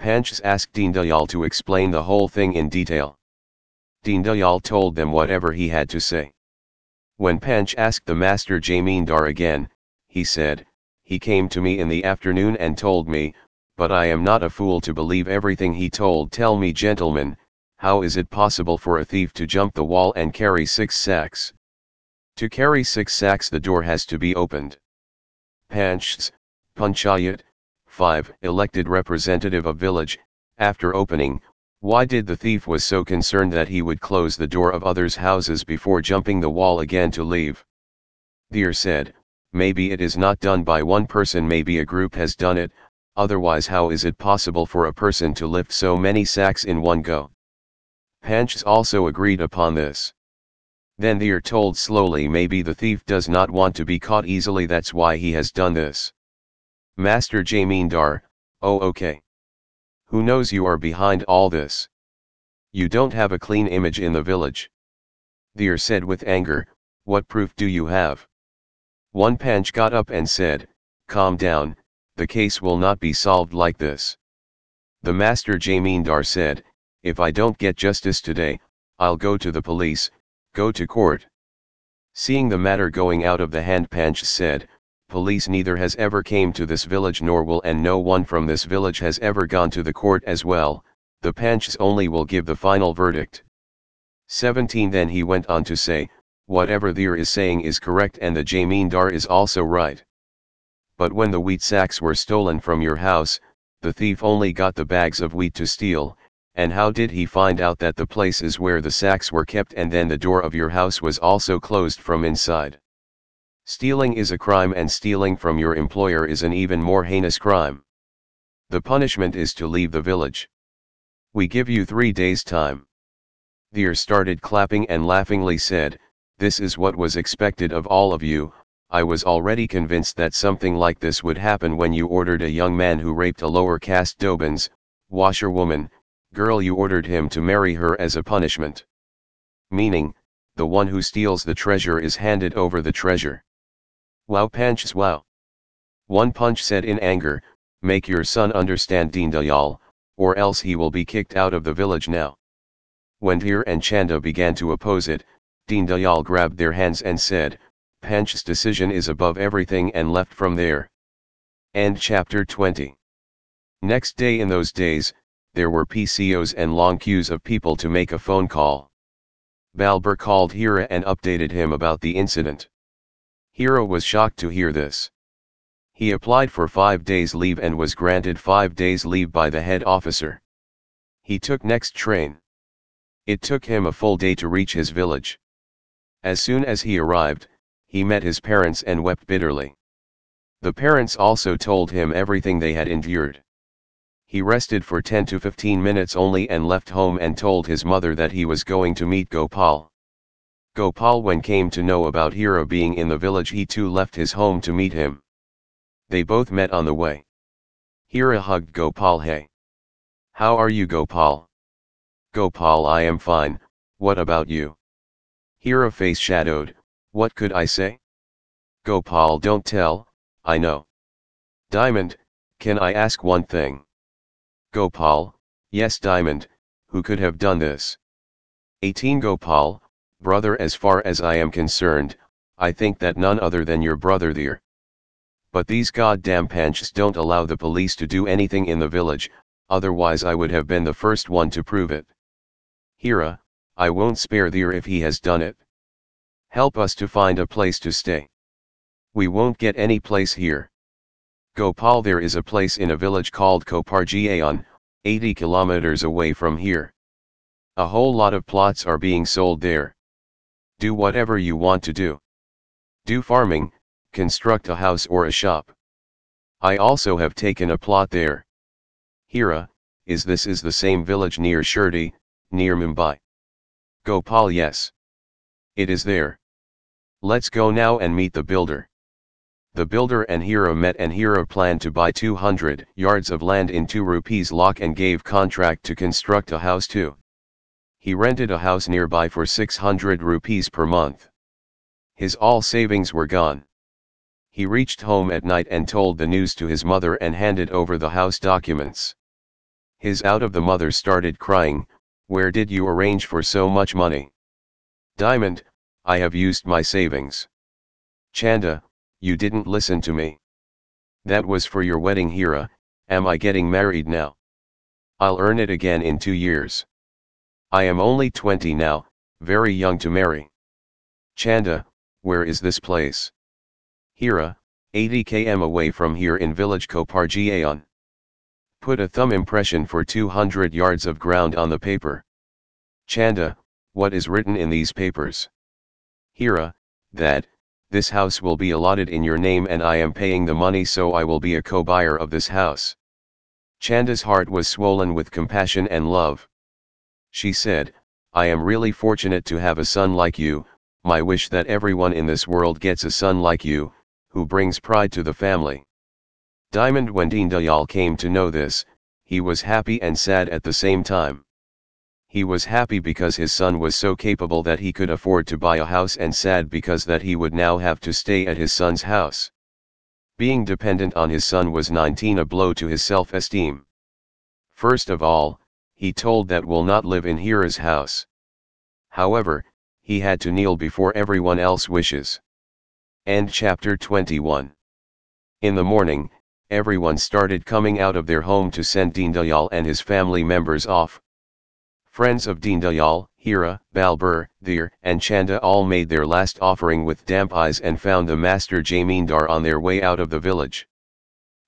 Panchs asked Deen Dayal to explain the whole thing in detail. Deen Dayal told them whatever he had to say. When Panch asked the master Jamindar again, he said, he came to me in the afternoon and told me, but I am not a fool to believe everything he told. Tell me gentlemen, how is it possible for a thief to jump the wall and carry six sacks? To carry six sacks the door has to be opened. Panchs, Panchayat, 5. Elected representative of village, after opening, why did the thief was so concerned that he would close the door of others' houses before jumping the wall again to leave? Dhir said, maybe it is not done by one person maybe a group has done it, otherwise how is it possible for a person to lift so many sacks in one go? Panchs also agreed upon this. Then Dhir told slowly maybe the thief does not want to be caught easily that's why he has done this. Master Jamindar, oh okay. Who knows you are behind all this? You don't have a clean image in the village. Dhir said with anger, what proof do you have? One Panch got up and said, Calm down, the case will not be solved like this. The master Jamindar said, If I don't get justice today, I'll go to the police, go to court. Seeing the matter going out of the hand Panch said, Police neither has ever came to this village nor will and no one from this village has ever gone to the court as well, the Panchs only will give the final verdict. 17 Then he went on to say, whatever Dhir is saying is correct and the Jamindar is also right. But when the wheat sacks were stolen from your house, the thief only got the bags of wheat to steal, and how did he find out that the place is where the sacks were kept and then the door of your house was also closed from inside? Stealing is a crime and stealing from your employer is an even more heinous crime. The punishment is to leave the village. We give you three days' time. Dhir started clapping and laughingly said, this is what was expected of all of you, I was already convinced that something like this would happen when you ordered a young man who raped a lower caste Dobans, washerwoman, girl you ordered him to marry her as a punishment. Meaning, the one who steals the treasure is handed over the treasure. Wow Panchs wow. One Panch said in anger, make your son understand Deen Dayal, or else he will be kicked out of the village now. When Dhir and Chanda began to oppose it, Deen Dayal grabbed their hands and said, Panch's decision is above everything and left from there. End chapter 20. Next day in those days, there were PCOs and long queues of people to make a phone call. Balbeer called Hira and updated him about the incident. Hira was shocked to hear this. He applied for five days leave and was granted five days leave by the head officer. He took next train. It took him a full day to reach his village. As soon as he arrived, he met his parents and wept bitterly. The parents also told him everything they had endured. He rested for 10 to 15 minutes only and left home and told his mother that he was going to meet Gopal. Gopal when came to know about Hira being in the village he too left his home to meet him. They both met on the way. Hira hugged Gopal hey. How are you Gopal? Gopal I am fine, what about you? Hira face shadowed, what could I say? Gopal don't tell, I know. Diamond, can I ask one thing? Gopal, yes Diamond, who could have done this? 18 Gopal, brother as far as I am concerned, I think that none other than your brother there. But these goddamn panchs don't allow the police to do anything in the village, otherwise I would have been the first one to prove it. Hira, I won't spare thee if he has done it. Help us to find a place to stay. We won't get any place here. Gopal there is a place in a village called Kopargaon, 80 kilometers away from here. A whole lot of plots are being sold there. Do whatever you want to do. Do farming, construct a house or a shop. I also have taken a plot there. Hira, is this is the same village near Shirdi, near Mumbai? Gopal yes. It is there. Let's go now and meet the builder. The builder and Hira met and Hira planned to buy 200 yards of land in 2 rupees lakh and gave contract to construct a house too. He rented a house nearby for 600 rupees per month. His all savings were gone. He reached home at night and told the news to his mother and handed over the house documents. His out of the mother started crying, where did you arrange for so much money? Diamond, I have used my savings. Chanda, you didn't listen to me. That was for your wedding Hira, am I getting married now? I'll earn it again in two years. I am only 20 now, very young to marry. Chanda, where is this place? Hira, 80 km away from here in village Kopargaon. Put a thumb impression for 200 yards of ground on the paper. Chanda, what is written in these papers? Hira, that, this house will be allotted in your name and I am paying the money so I will be a co-buyer of this house. Chanda's heart was swollen with compassion and love. She said, I am really fortunate to have a son like you, my wish that everyone in this world gets a son like you, who brings pride to the family. Diamond when Deen Dayal came to know this, he was happy and sad at the same time. He was happy because his son was so capable that he could afford to buy a house and sad because that he would now have to stay at his son's house. Being dependent on his son was 19 a blow to his self-esteem. First of all, he told that will not live in Hira's house. However, he had to kneel before everyone else wishes. End chapter 21. In the morning, everyone started coming out of their home to send Deen Dayal and his family members off. Friends of Deen Dayal, Hira, Balbeer, Dhir, and Chanda all made their last offering with damp eyes and found the master Jamindar on their way out of the village.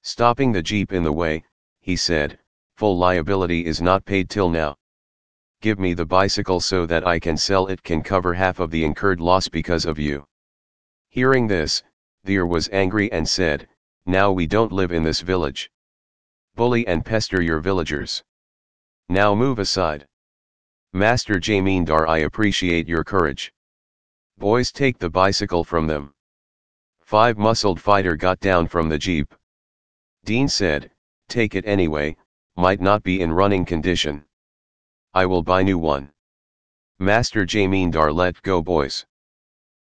Stopping the jeep in the way, he said, full liability is not paid till now. Give me the bicycle so that I can sell it can cover half of the incurred loss because of you. Hearing this, Dhir was angry and said, Now we don't live in this village. Bully and pester your villagers. Now move aside. Master Jamindar I appreciate your courage. Boys take the bicycle from them. Five muscled fighter got down from the jeep. Deen said, take it anyway, might not be in running condition. I will buy new one. Master Jamindar let go boys.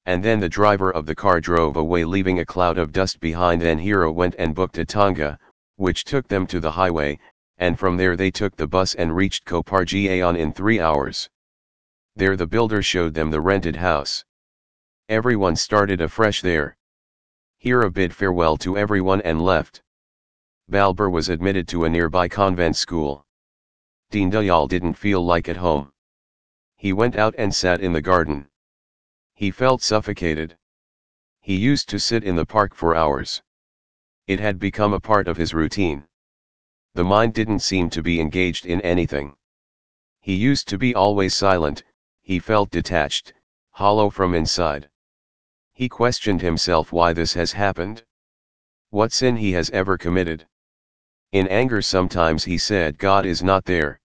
And then the driver of the car drove away leaving a cloud of dust behind then Hira went and booked a Tonga, which took them to the highway, and from there they took the bus and reached Kopargaon in three hours. There the builder showed them the rented house. Everyone started afresh there. Hira bid farewell to everyone and left. Balbeer was admitted to a nearby convent school. Deendayal didn't feel like at home. He went out and sat in the garden. He felt suffocated. He used to sit in the park for hours. It had become a part of his routine. The mind didn't seem to be engaged in anything. He used to be always silent, he felt detached, hollow from inside. He questioned himself why this has happened. What sin he has ever committed. In anger sometimes he said God is not there.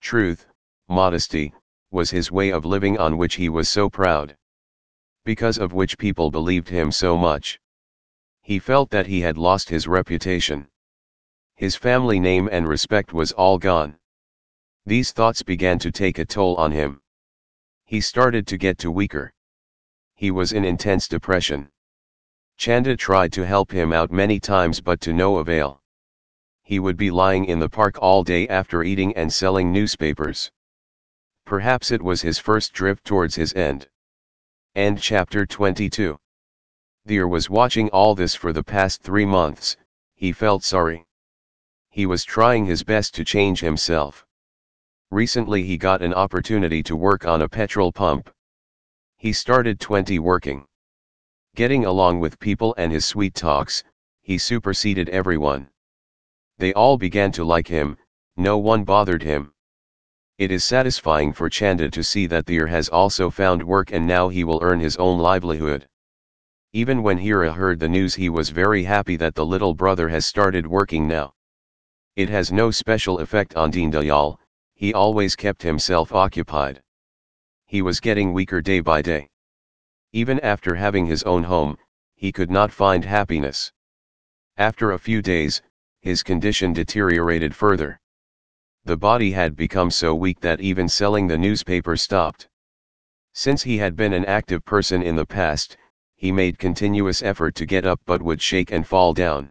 Truth, modesty, was his way of living on which he was so proud. Because of which people believed him so much. He felt that he had lost his reputation. His family name and respect was all gone. These thoughts began to take a toll on him. He started to get too weaker. He was in intense depression. Chanda tried to help him out many times but to no avail. He would be lying in the park all day after eating and selling newspapers. Perhaps it was his first drift towards his end. End chapter 22. Dhir was watching all this for the past three months, he felt sorry. He was trying his best to change himself. Recently he got an opportunity to work on a petrol pump. He started 20 working. Getting along with people and his sweet talks, he superseded everyone. They all began to like him, no one bothered him. It is satisfying for Chanda to see that Dhir has also found work and now he will earn his own livelihood. Even when Hira heard the news he was very happy that the little brother has started working now. It has no special effect on Deendayal, he always kept himself occupied. He was getting weaker day by day. Even after having his own home, he could not find happiness. After a few days, his condition deteriorated further the body had become so weak that even selling the newspaper stopped. Since he had been an active person in the past, he made continuous effort to get up but would shake and fall down.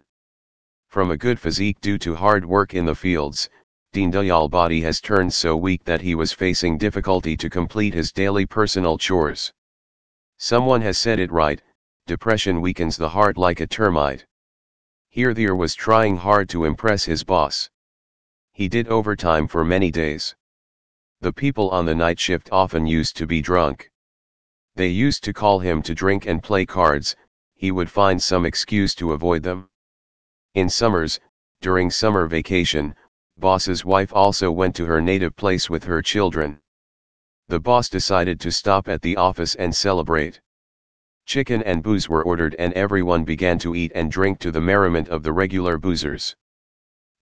From a good physique due to hard work in the fields, Deendayal body has turned so weak that he was facing difficulty to complete his daily personal chores. Someone has said it right, depression weakens the heart like a termite. Here Dhir was trying hard to impress his boss. He did overtime for many days. The people on the night shift often used to be drunk. They used to call him to drink and play cards, he would find some excuse to avoid them. In summers, during summer vacation, boss's wife also went to her native place with her children. The boss decided to stop at the office and celebrate. Chicken and booze were ordered and everyone began to eat and drink to the merriment of the regular boozers.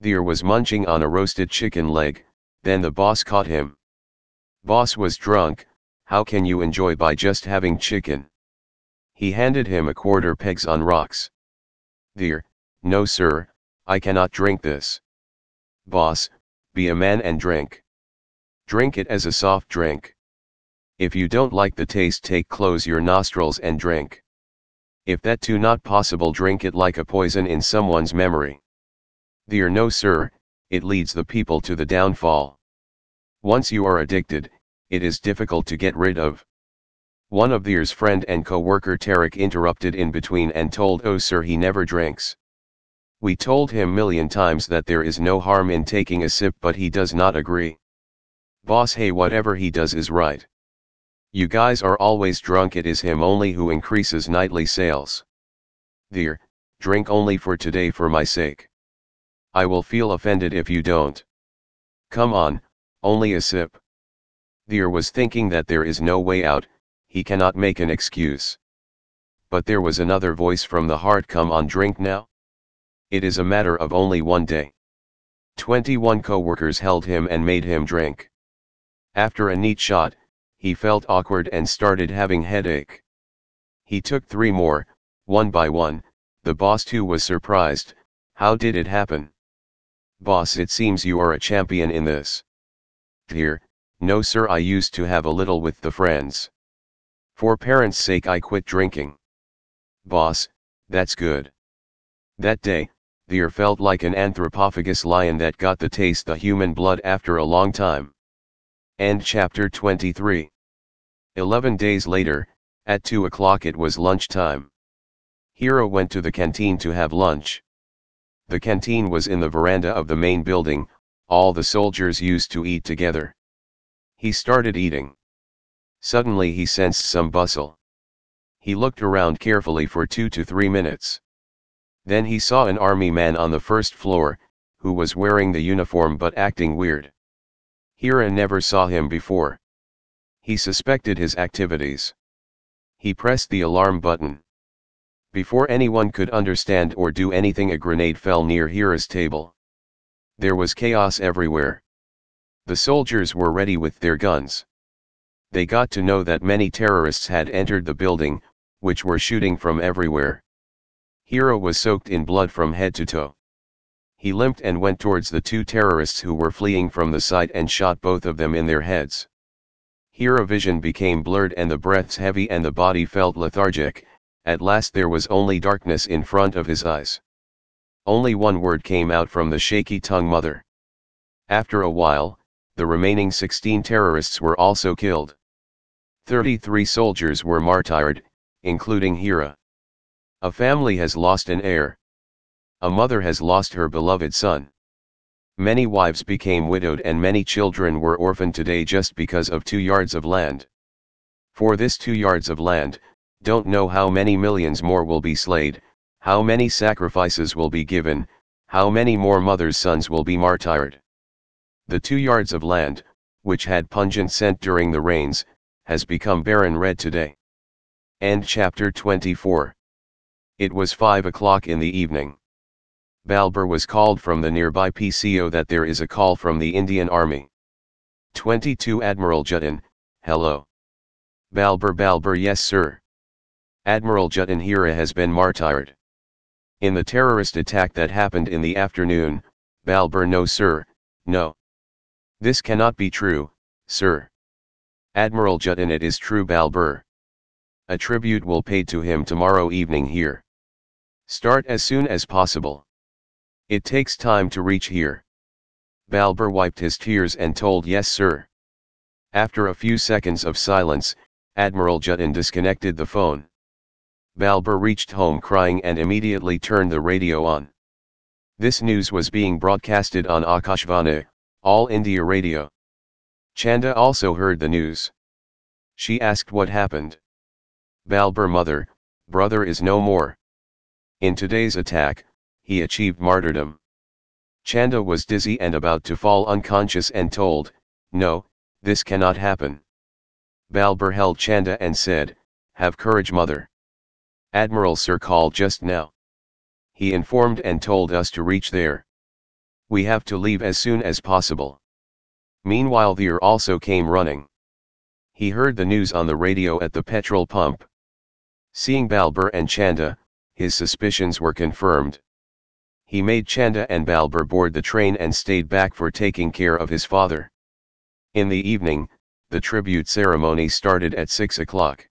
Dhir was munching on a roasted chicken leg, then the boss caught him. Boss was drunk, how can you enjoy by just having chicken? He handed him a quarter pegs on rocks. Dhir, no sir, I cannot drink this. Boss, be a man and drink. Drink it as a soft drink. If you don't like the taste take close your nostrils and drink. If that too not possible drink it like a poison in someone's memory. Dhir no sir, it leads the people to the downfall. Once you are addicted, it is difficult to get rid of. One of Dhir's friend and co-worker Tarek interrupted in between and told oh sir he never drinks. We told him million times that there is no harm in taking a sip but he does not agree. Boss hey whatever he does is right. You guys are always drunk it is him only who increases nightly sales. Dhir, drink only for today for my sake. I will feel offended if you don't. Come on, only a sip. Dhir was thinking that there is no way out, he cannot make an excuse. But there was another voice from the heart come on drink now. It is a matter of only one day. 21 co-workers held him and made him drink. After a neat shot, he felt awkward and started having headache. He took three more, one by one, the boss too was surprised, how did it happen? Boss it seems you are a champion in this. Here, no sir I used to have a little with the friends. For parents' sake I quit drinking. Boss, that's good. That day, Dhir felt like an anthropophagus lion that got the taste the human blood after a long time. End chapter 23. Eleven days later, at 2 o'clock it was lunchtime. Hira went to the canteen to have lunch. The canteen was in the veranda of the main building, all the soldiers used to eat together. He started eating. Suddenly he sensed some bustle. He looked around carefully for two to three minutes. Then he saw an army man on the first floor, who was wearing the uniform but acting weird. Hira never saw him before. He suspected his activities. He pressed the alarm button. Before anyone could understand or do anything a grenade fell near Hira's table. There was chaos everywhere. The soldiers were ready with their guns. They got to know that many terrorists had entered the building, which were shooting from everywhere. Hira was soaked in blood from head to toe. He limped and went towards the two terrorists who were fleeing from the site and shot both of them in their heads. Hira vision became blurred and the breaths heavy and the body felt lethargic, at last there was only darkness in front of his eyes. Only one word came out from the shaky tongue mother. After a while, the remaining 16 terrorists were also killed. 33 soldiers were martyred, including Hira. A family has lost an heir. A mother has lost her beloved son. Many wives became widowed and many children were orphaned today just because of two yards of land. For this two yards of land, don't know how many millions more will be slayed, how many sacrifices will be given, how many more mothers' sons will be martyred. The two yards of land, which had pungent scent during the rains, has become barren red today. End chapter 24. It was 5 o'clock in the evening. Balbeer was called from the nearby PCO that there is a call from the Indian Army. 22 Admiral Jutin, hello. Balbeer Balbeer yes sir. Admiral Jutin Hira has been martyred. In the terrorist attack that happened in the afternoon, Balbeer no sir, no. This cannot be true, sir. Admiral Jutin it is true Balbeer. A tribute will paid to him tomorrow evening here. Start as soon as possible. It takes time to reach here. Balbeer wiped his tears and told yes sir. After a few seconds of silence, Admiral Jutin disconnected the phone. Balbeer reached home crying and immediately turned the radio on. This news was being broadcasted on Akashvani, All India Radio. Chanda also heard the news. She asked what happened. Balbeer mother, brother is no more. In today's attack, he achieved martyrdom. Chanda was dizzy and about to fall unconscious and told, No, this cannot happen. Balbeer held Chanda and said, Have courage mother. Admiral Sir called just now. He informed and told us to reach there. We have to leave as soon as possible. Meanwhile Veer also came running. He heard the news on the radio at the petrol pump. Seeing Balbeer and Chanda, his suspicions were confirmed. He made Chanda and Balbeer board the train and stayed back for taking care of his father. In the evening, the tribute ceremony started at 6 o'clock.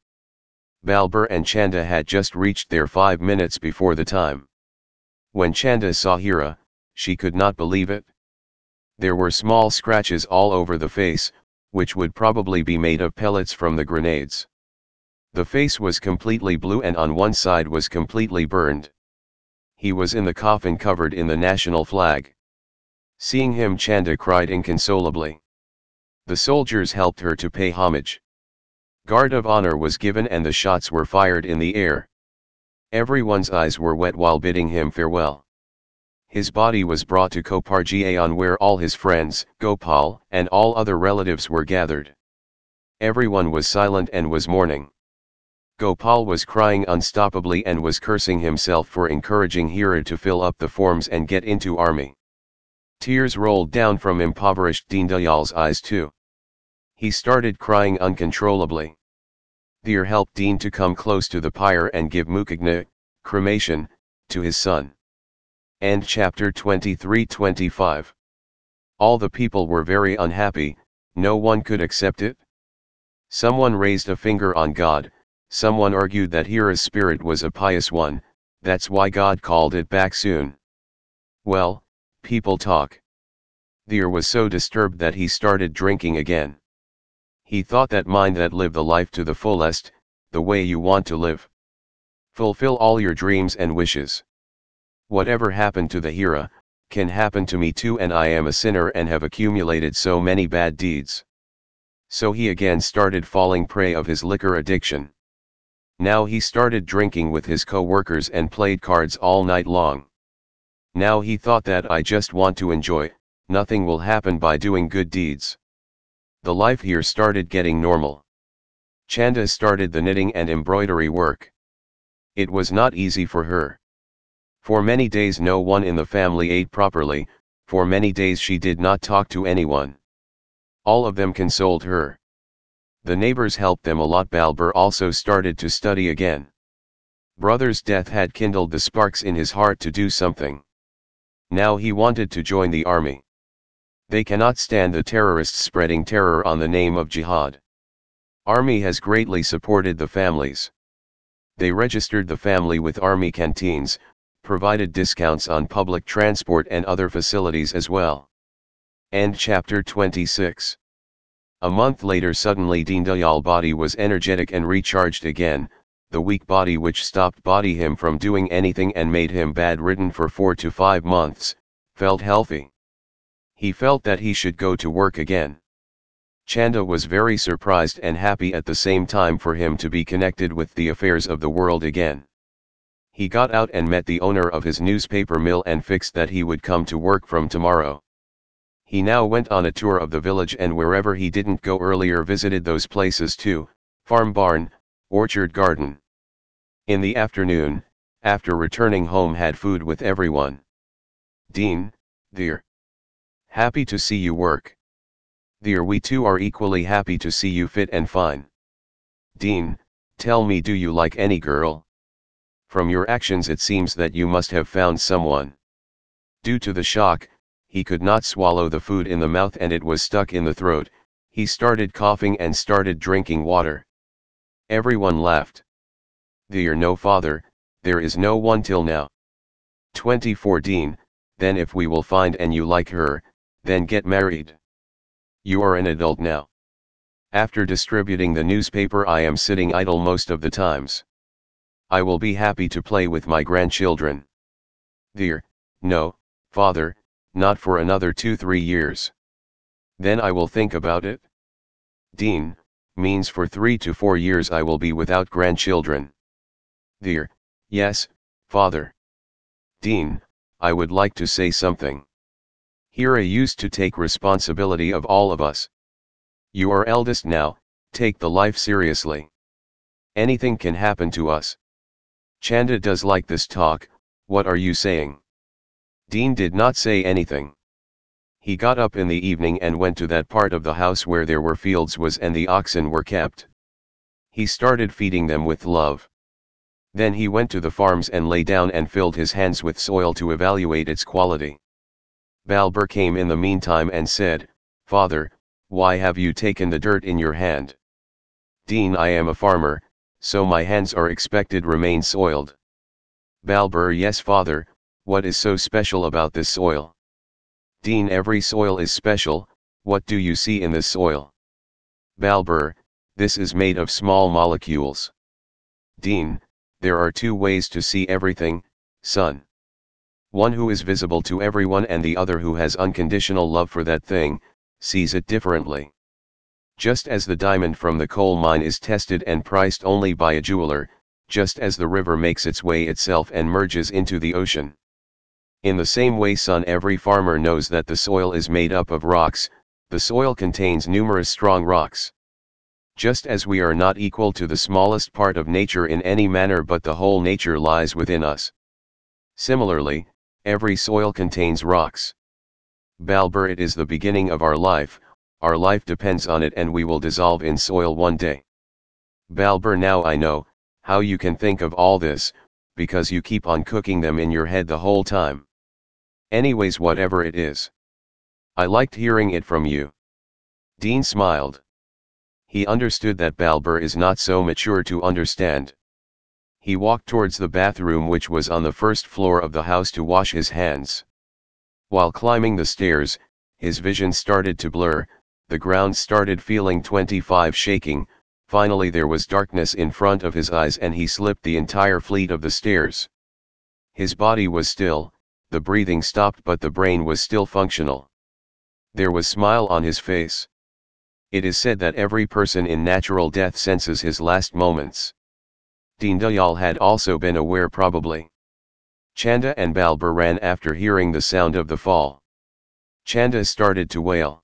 Balbeer and Chanda had just reached there five minutes before the time. When Chanda saw Hira, she could not believe it. There were small scratches all over the face, which would probably be made of pellets from the grenades. The face was completely blue and on one side was completely burned. He was in the coffin covered in the national flag. Seeing him Chanda cried inconsolably. The soldiers helped her to pay homage. Guard of honor was given and the shots were fired in the air. Everyone's eyes were wet while bidding him farewell. His body was brought to Kopargaon where all his friends, Gopal, and all other relatives were gathered. Everyone was silent and was mourning. Gopal was crying unstoppably and was cursing himself for encouraging Hira to fill up the forms and get into army. Tears rolled down from impoverished Deendayal's eyes too. He started crying uncontrollably. Dhir helped Deen to come close to the pyre and give mukhagni, cremation, to his son. End chapter 23-25. All the people were very unhappy, No one could accept it? Someone raised a finger on God, someone argued that Hira's spirit was a pious one, that's why God called it back soon. Well, people talk. Dhir was so disturbed that he started drinking again. He thought that mind that live the life to the fullest, the way you want to live. Fulfill all your dreams and wishes. Whatever happened to the Hira, can happen to me too and I am a sinner and have accumulated so many bad deeds. So he again started falling prey of his liquor addiction. Now he started drinking with his co-workers and played cards all night long. Now he thought that I just want to enjoy, nothing will happen by doing good deeds. The life here started getting normal. Chanda started the knitting and embroidery work. It was not easy for her. For many days no one in the family ate properly, for many days she did not talk to anyone. All of them consoled her. The neighbors helped them a lot Balbeer also started to study again. Brother's death had kindled the sparks in his heart to do something. Now he wanted to join the army. They cannot stand the terrorists spreading terror on the name of jihad. Army has greatly supported the families. They registered the family with army canteens, provided discounts on public transport and other facilities as well. End chapter 26. A month later suddenly Deendayal body was energetic and recharged again, the weak body which stopped body him from doing anything and made him bad-ridden for 4 to 5 months, felt healthy. He felt that he should go to work again. Chanda was very surprised and happy at the same time for him to be connected with the affairs of the world again. He got out and met the owner of his newspaper mill and fixed that he would come to work from tomorrow. He now went on a tour of the village and wherever he didn't go earlier visited those places too, farm barn, orchard garden. In the afternoon, after returning home had food with everyone. Dean, dear. Happy to see you work. Dhir we too are equally happy to see you fit and fine. Deen, tell me do you like any girl? From your actions it seems that you must have found someone. Due to the shock, he could not swallow the food in the mouth and it was stuck in the throat, he started coughing and started drinking water. Everyone laughed. There no father, there is no one till now. 24 Deen, then if we will find and you like her, then get married. You are an adult now. After distributing the newspaper I am sitting idle most of the times. I will be happy to play with my grandchildren. Dhir, no, father, not for another two three years. Then I will think about it. Deen, means for three to four years I will be without grandchildren. Dhir, yes, father. Deen, I would like to say something. Hira used to take responsibility of all of us. You are eldest now, take the life seriously. Anything can happen to us. Chanda does like this talk, what are you saying? Deen did not say anything. He got up in the evening and went to that part of the house where there were fields was and the oxen were kept. He started feeding them with love. Then he went to the farms and lay down and filled his hands with soil to evaluate its quality. Balbeer came in the meantime and said, Father, why have you taken the dirt in your hand? Deen I am a farmer, so my hands are expected remain soiled. Balbeer Yes father, what is so special about this soil? Deen every soil is special, what do you see in this soil? Balbeer, this is made of small molecules. Deen, there are two ways to see everything, son one who is visible to everyone and the other who has unconditional love for that thing, sees it differently. Just as the diamond from the coal mine is tested and priced only by a jeweler, just as the river makes its way itself and merges into the ocean. In the same way son every farmer knows that the soil is made up of rocks, the soil contains numerous strong rocks. Just as we are not equal to the smallest part of nature in any manner but the whole nature lies within us. Similarly, Every soil contains rocks. Balbeer it is the beginning of our life, our life depends on it and we will dissolve in soil one day. Balbeer now I know, how you can think of all this, because you keep on cooking them in your head the whole time. Anyways whatever it is. I liked hearing it from you. Deen smiled. He understood that Balbeer is not so mature to understand. He walked towards the bathroom which was on the first floor of the house to wash his hands. While climbing the stairs, his vision started to blur, the ground started feeling 25 shaking, finally there was darkness in front of his eyes and he slipped the entire fleet of the stairs. His body was still, the breathing stopped but the brain was still functional. There was smile on his face. It is said that every person in natural death senses his last moments. Dayal had also been aware probably. Chanda and Balbeer ran after hearing the sound of the fall. Chanda started to wail.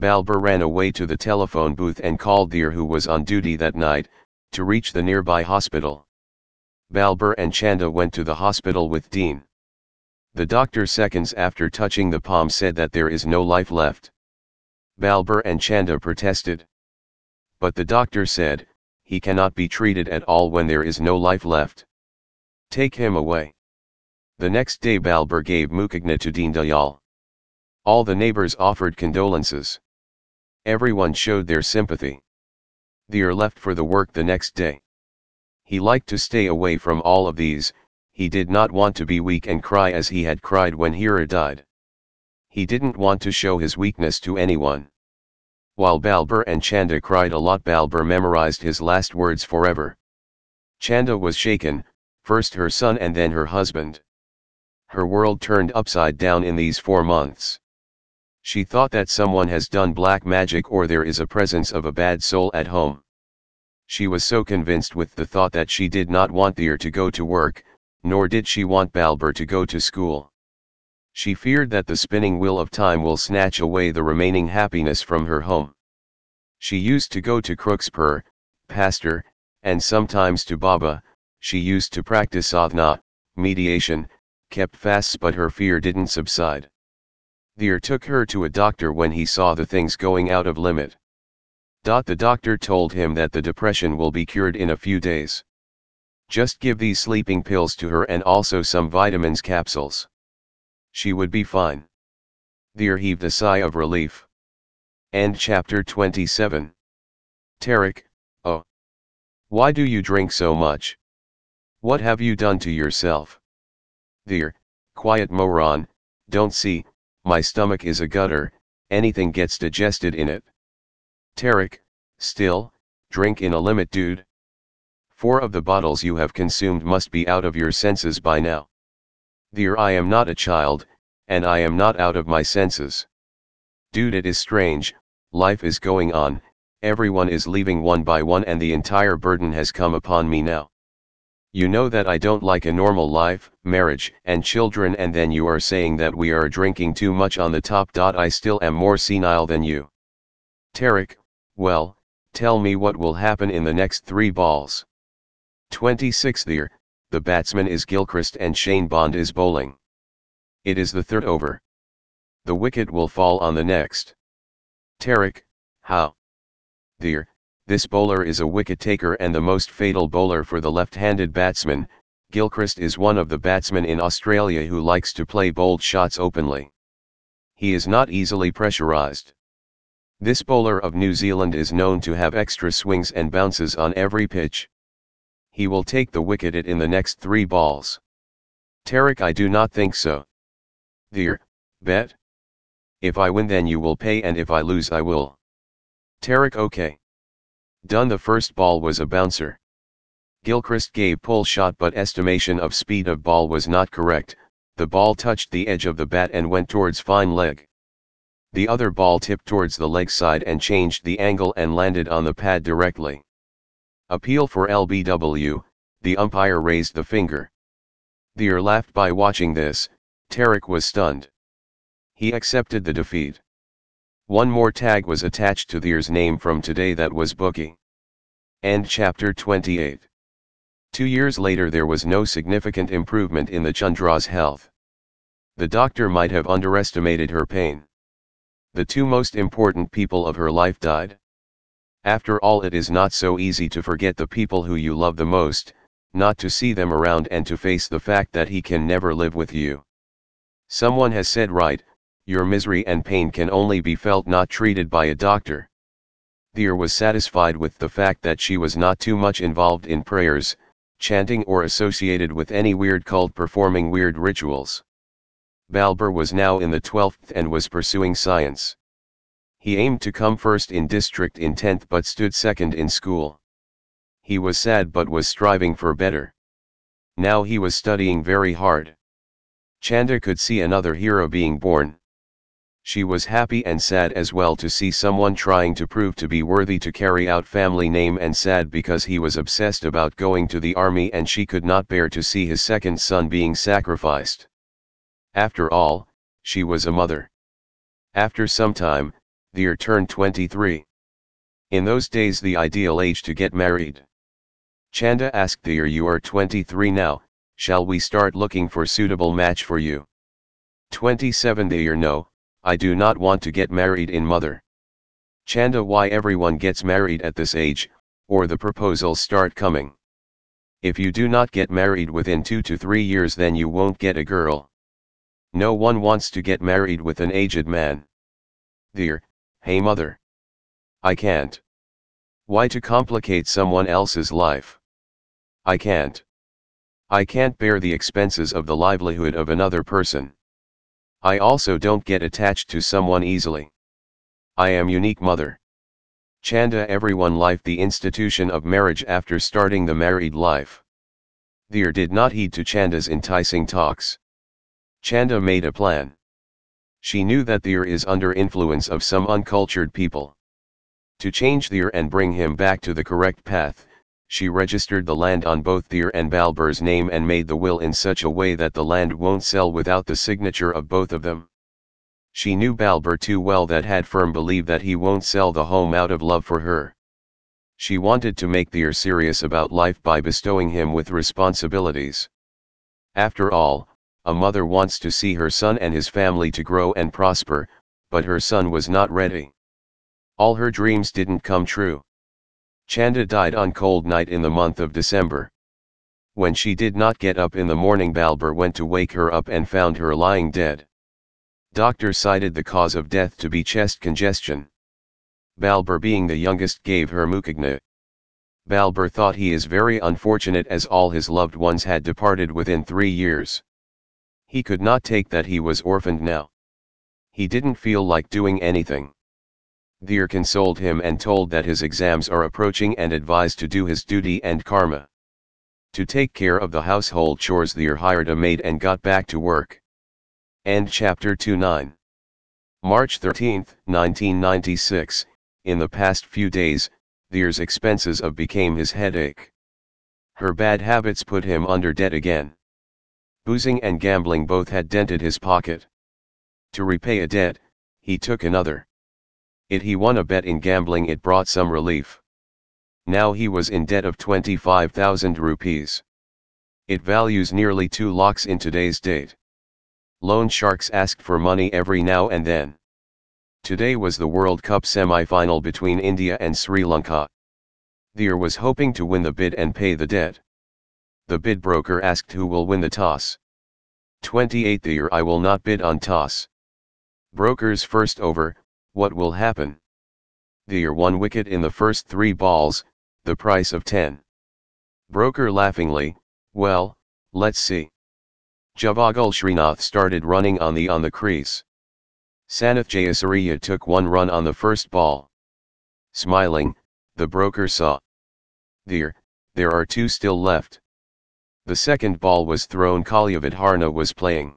Balbeer ran away to the telephone booth and called Dheer who was on duty that night, to reach the nearby hospital. Balbeer and Chanda went to the hospital with Deen. The doctor seconds after touching the palm said that there is no life left. Balbeer and Chanda protested. But the doctor said, he cannot be treated at all when there is no life left. Take him away. The next day Balbeer gave Mukhagni to Dayal. All the neighbors offered condolences. Everyone showed their sympathy. Dheer left for the work the next day. He liked to stay away from all of these, he did not want to be weak and cry as he had cried when Hira died. He didn't want to show his weakness to anyone. While Balbeer and Chanda cried a lot Balbeer memorized his last words forever. Chanda was shaken, first her son and then her husband. Her world turned upside down in these four months. She thought that someone has done black magic or there is a presence of a bad soul at home. She was so convinced with the thought that she did not want Dheer to go to work, nor did she want Balbeer to go to school. She feared that the spinning wheel of time will snatch away the remaining happiness from her home. She used to go to Crooksper, pastor, and sometimes to Baba, she used to practice sadhana, mediation, kept fasts but her fear didn't subside. Dheer took her to a doctor when he saw the things going out of limit. The doctor told him that the depression will be cured in a few days. Just give these sleeping pills to her and also some vitamins capsules. She would be fine. Dheer heaved a sigh of relief. End chapter 27. Tarek, oh. Why do you drink so much? What have you done to yourself? Dheer, quiet moron, don't see, my stomach is a gutter, anything gets digested in it. Tarek, still, drink in a limit dude. Four of the bottles you have consumed must be out of your senses by now. Dheer I am not a child, and I am not out of my senses. Dude it is strange, life is going on, everyone is leaving one by one and the entire burden has come upon me now. You know that I don't like a normal life, marriage and children and then you are saying that we are drinking too much on the top. I still am more senile than you. Tarek, well, tell me what will happen in the next three balls. 26th year, the batsman is Gilchrist and Shane Bond is bowling. It is the third over. The wicket will fall on the next. Tarek, how? Dheer, this bowler is a wicket taker and the most fatal bowler for the left-handed batsman, Gilchrist is one of the batsmen in Australia who likes to play bold shots openly. He is not easily pressurized. This bowler of New Zealand is known to have extra swings and bounces on every pitch he will take the wicket it in the next three balls. Tarek I do not think so. Dheer, bet? If I win then you will pay and if I lose I will. Tarek okay. Done the first ball was a bouncer. Gilchrist gave pull shot but estimation of speed of ball was not correct, the ball touched the edge of the bat and went towards fine leg. The other ball tipped towards the leg side and changed the angle and landed on the pad directly. Appeal for LBW, the umpire raised the finger. Dheer laughed by watching this, Tarek was stunned. He accepted the defeat. One more tag was attached to Dheer's name from today that was bookie. End chapter 28. Two years later there was no significant improvement in the Chandra's health. The doctor might have underestimated her pain. The two most important people of her life died. After all it is not so easy to forget the people who you love the most, not to see them around and to face the fact that he can never live with you. Someone has said right, your misery and pain can only be felt not treated by a doctor. Dhir was satisfied with the fact that she was not too much involved in prayers, chanting or associated with any weird cult performing weird rituals. Balbeer was now in the 12th and was pursuing science. He aimed to come first in district in 10th but stood second in school. He was sad but was striving for better. Now he was studying very hard. Chanda could see another hero being born. She was happy and sad as well to see someone trying to prove to be worthy to carry out family name and sad because he was obsessed about going to the army and she could not bear to see his second son being sacrificed. After all, she was a mother. After some time, Dhir turned 23. In those days the ideal age to get married. Chanda asked Dhir you are 23 now, shall we start looking for suitable match for you? 27 Dhir no, I do not want to get married in mother. Chanda why everyone gets married at this age, or the proposals start coming. If you do not get married within 2 to 3 years then you won't get a girl. No one wants to get married with an aged man. Dhir, hey mother. I can't. Why to complicate someone else's life? I can't. I can't bear the expenses of the livelihood of another person. I also don't get attached to someone easily. I am unique mother. Chanda everyone life the institution of marriage after starting the married life. Dhir did not heed to Chanda's enticing talks. Chanda made a plan. She knew that Dhir is under influence of some uncultured people. To change Dhir and bring him back to the correct path, she registered the land on both Dhir and Balbeer's name and made the will in such a way that the land won't sell without the signature of both of them. She knew Balbeer too well that had firm believe that he won't sell the home out of love for her. She wanted to make Dhir serious about life by bestowing him with responsibilities. After all, a mother wants to see her son and his family to grow and prosper, but her son was not ready. All her dreams didn't come true. Chanda died on cold night in the month of December. When she did not get up in the morning Balbeer went to wake her up and found her lying dead. Doctor cited the cause of death to be chest congestion. Balbeer being the youngest gave her mukhagni. Balbeer thought he is very unfortunate as all his loved ones had departed within three years. He could not take that he was orphaned now. He didn't feel like doing anything. Dhir consoled him and told that his exams are approaching and advised to do his duty and karma. To take care of the household chores Dhir hired a maid and got back to work. End chapter 29. March 13, 1996, in the past few days, Dhir's expenses of became his headache. Her bad habits put him under debt again. Boozing and gambling both had dented his pocket. To repay a debt, he took another. It he won a bet in gambling it brought some relief. Now he was in debt of 25,000 rupees. It values nearly 2 lakhs in today's date. Loan sharks asked for money every now and then. Today was the World Cup semi-final between India and Sri Lanka. Dhir was hoping to win the bid and pay the debt. The bid broker asked who will win the toss. 28 Dhir I will not bid on toss. Broker's first over, what will happen? Dhir one wicket in the first three balls, the price of 10. Broker laughingly, well, let's see. Javagal Srinath started running on the on the crease. Sanath Jayasuriya took one run on the first ball. Smiling, the broker saw. Dhir, there are two still left. The second ball was thrown Kaluwitharana was playing.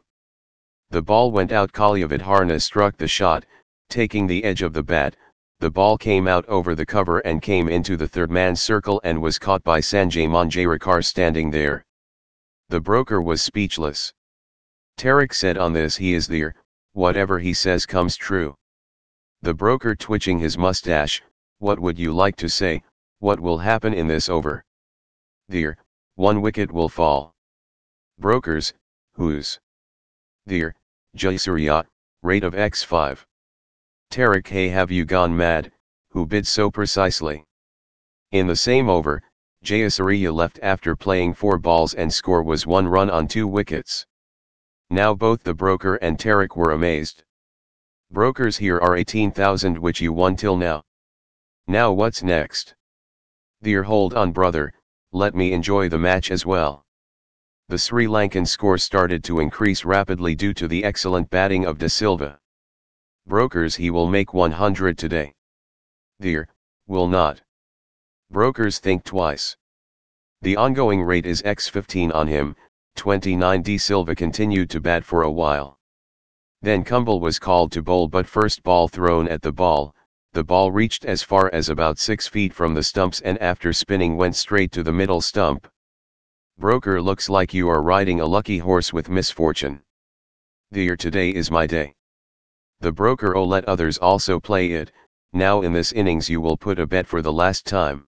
The ball went out Kaluwitharana struck the shot, taking the edge of the bat, the ball came out over the cover and came into the third man's circle and was caught by Sanjay Manjrekar standing there. The broker was speechless. Tarek said on this he is there, whatever he says comes true. The broker twitching his mustache, what would you like to say, what will happen in this over? Dhir, one wicket will fall. Brokers, whose? Dhir, Jayasuriya, rate of x5. Tarek hey have you gone mad, who bid so precisely? In the same over, Jayasuriya left after playing four balls and score was one run on two wickets. Now both the broker and Tarek were amazed. Brokers here are 18,000 which you won till now. Now what's next? Dhir hold on brother, let me enjoy the match as well. The Sri Lankan score started to increase rapidly due to the excellent batting of De Silva. Brokers he will make 100 today. Dhir, will not. Brokers think twice. The ongoing rate is x15 on him, 29 De Silva continued to bat for a while. Then Kumble was called to bowl but first ball thrown at the ball, the ball reached as far as about 6 feet from the stumps and after spinning went straight to the middle stump. Broker looks like you are riding a lucky horse with misfortune. The year today is my day. The broker oh let others also play it, now in this innings you will put a bet for the last time.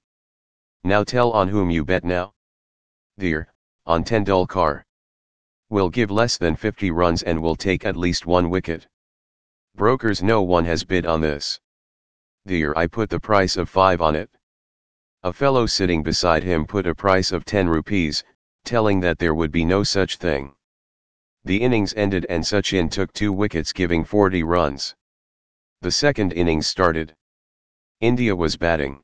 Now tell on whom you bet now. Dhir, on Tendulkar. Will give less than 50 runs and will take at least one wicket. Brokers no one has bid on this. Dhir I put the price of 5 on it. A fellow sitting beside him put a price of 10 rupees, telling that there would be no such thing. The innings ended and Sachin took two wickets giving 40 runs. The second innings started. India was batting.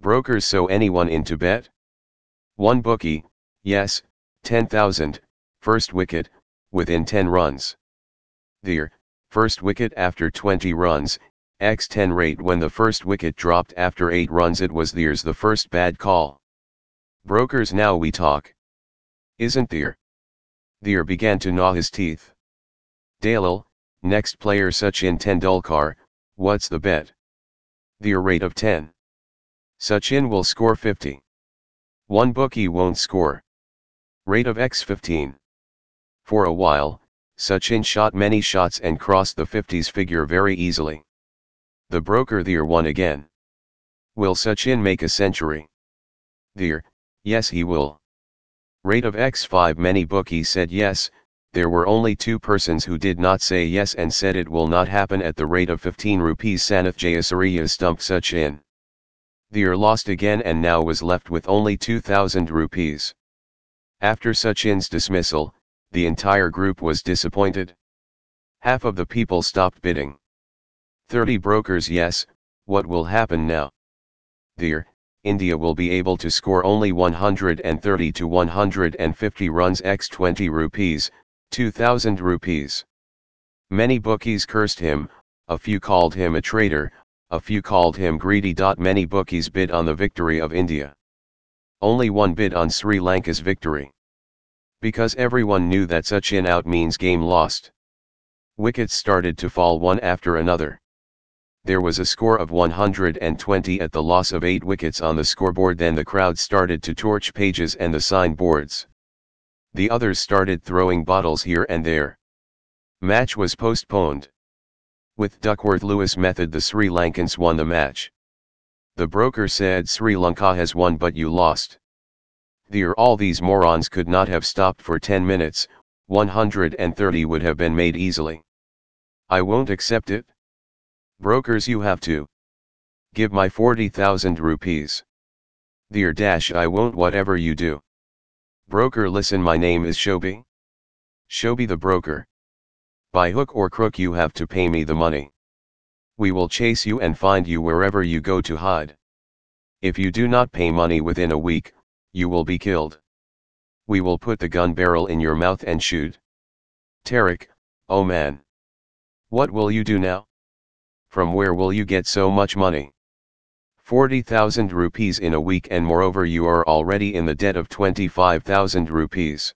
Brokers so anyone in to bet? One bookie, yes, 10,000, first wicket, within 10 runs. Dhir, first wicket after 20 runs, X10 rate when the first wicket dropped after 8 runs it was there's the first bad call. Brokers now we talk. Isn't there? Dhir began to gnaw his teeth. Dalal, next player Sachin Tendulkar, what's the bet? Dhir rate of 10. Sachin will score 50. One bookie won't score. Rate of X15. For a while, Sachin shot many shots and crossed the 50s figure very easily. The broker there won again. Will Sachin make a century? Dhir, er, yes he will. Rate of X5 Many bookies said yes, there were only two persons who did not say yes and said it will not happen at the rate of 15 rupees Sanath Jayasuriya stumped Sachin. Dhir er lost again and now was left with only 2000 rupees. After Sachin's dismissal, the entire group was disappointed. Half of the people stopped bidding. 30 brokers yes, what will happen now? Dhir, India will be able to score only 130 to 150 runs x 20 rupees, 2000 rupees. Many bookies cursed him, a few called him a traitor, a few called him greedy. Many bookies bid on the victory of India. Only one bid on Sri Lanka's victory. Because everyone knew that Sachin out means game lost. Wickets started to fall one after another there was a score of 120 at the loss of 8 wickets on the scoreboard then the crowd started to torch pages and the signboards. The others started throwing bottles here and there. Match was postponed. With Duckworth-Lewis method the Sri Lankans won the match. The broker said Sri Lanka has won but you lost. Dhir all these morons could not have stopped for 10 minutes, 130 would have been made easily. I won't accept it. Brokers you have to. Give my 40,000 rupees. Dhir dash I won't whatever you do. Broker listen my name is Shobi. Shobi the broker. By hook or crook you have to pay me the money. We will chase you and find you wherever you go to hide. If you do not pay money within a week, you will be killed. We will put the gun barrel in your mouth and shoot. Tarek, oh man. What will you do now? From where will you get so much money? 40,000 rupees in a week and moreover you are already in the debt of 25,000 rupees.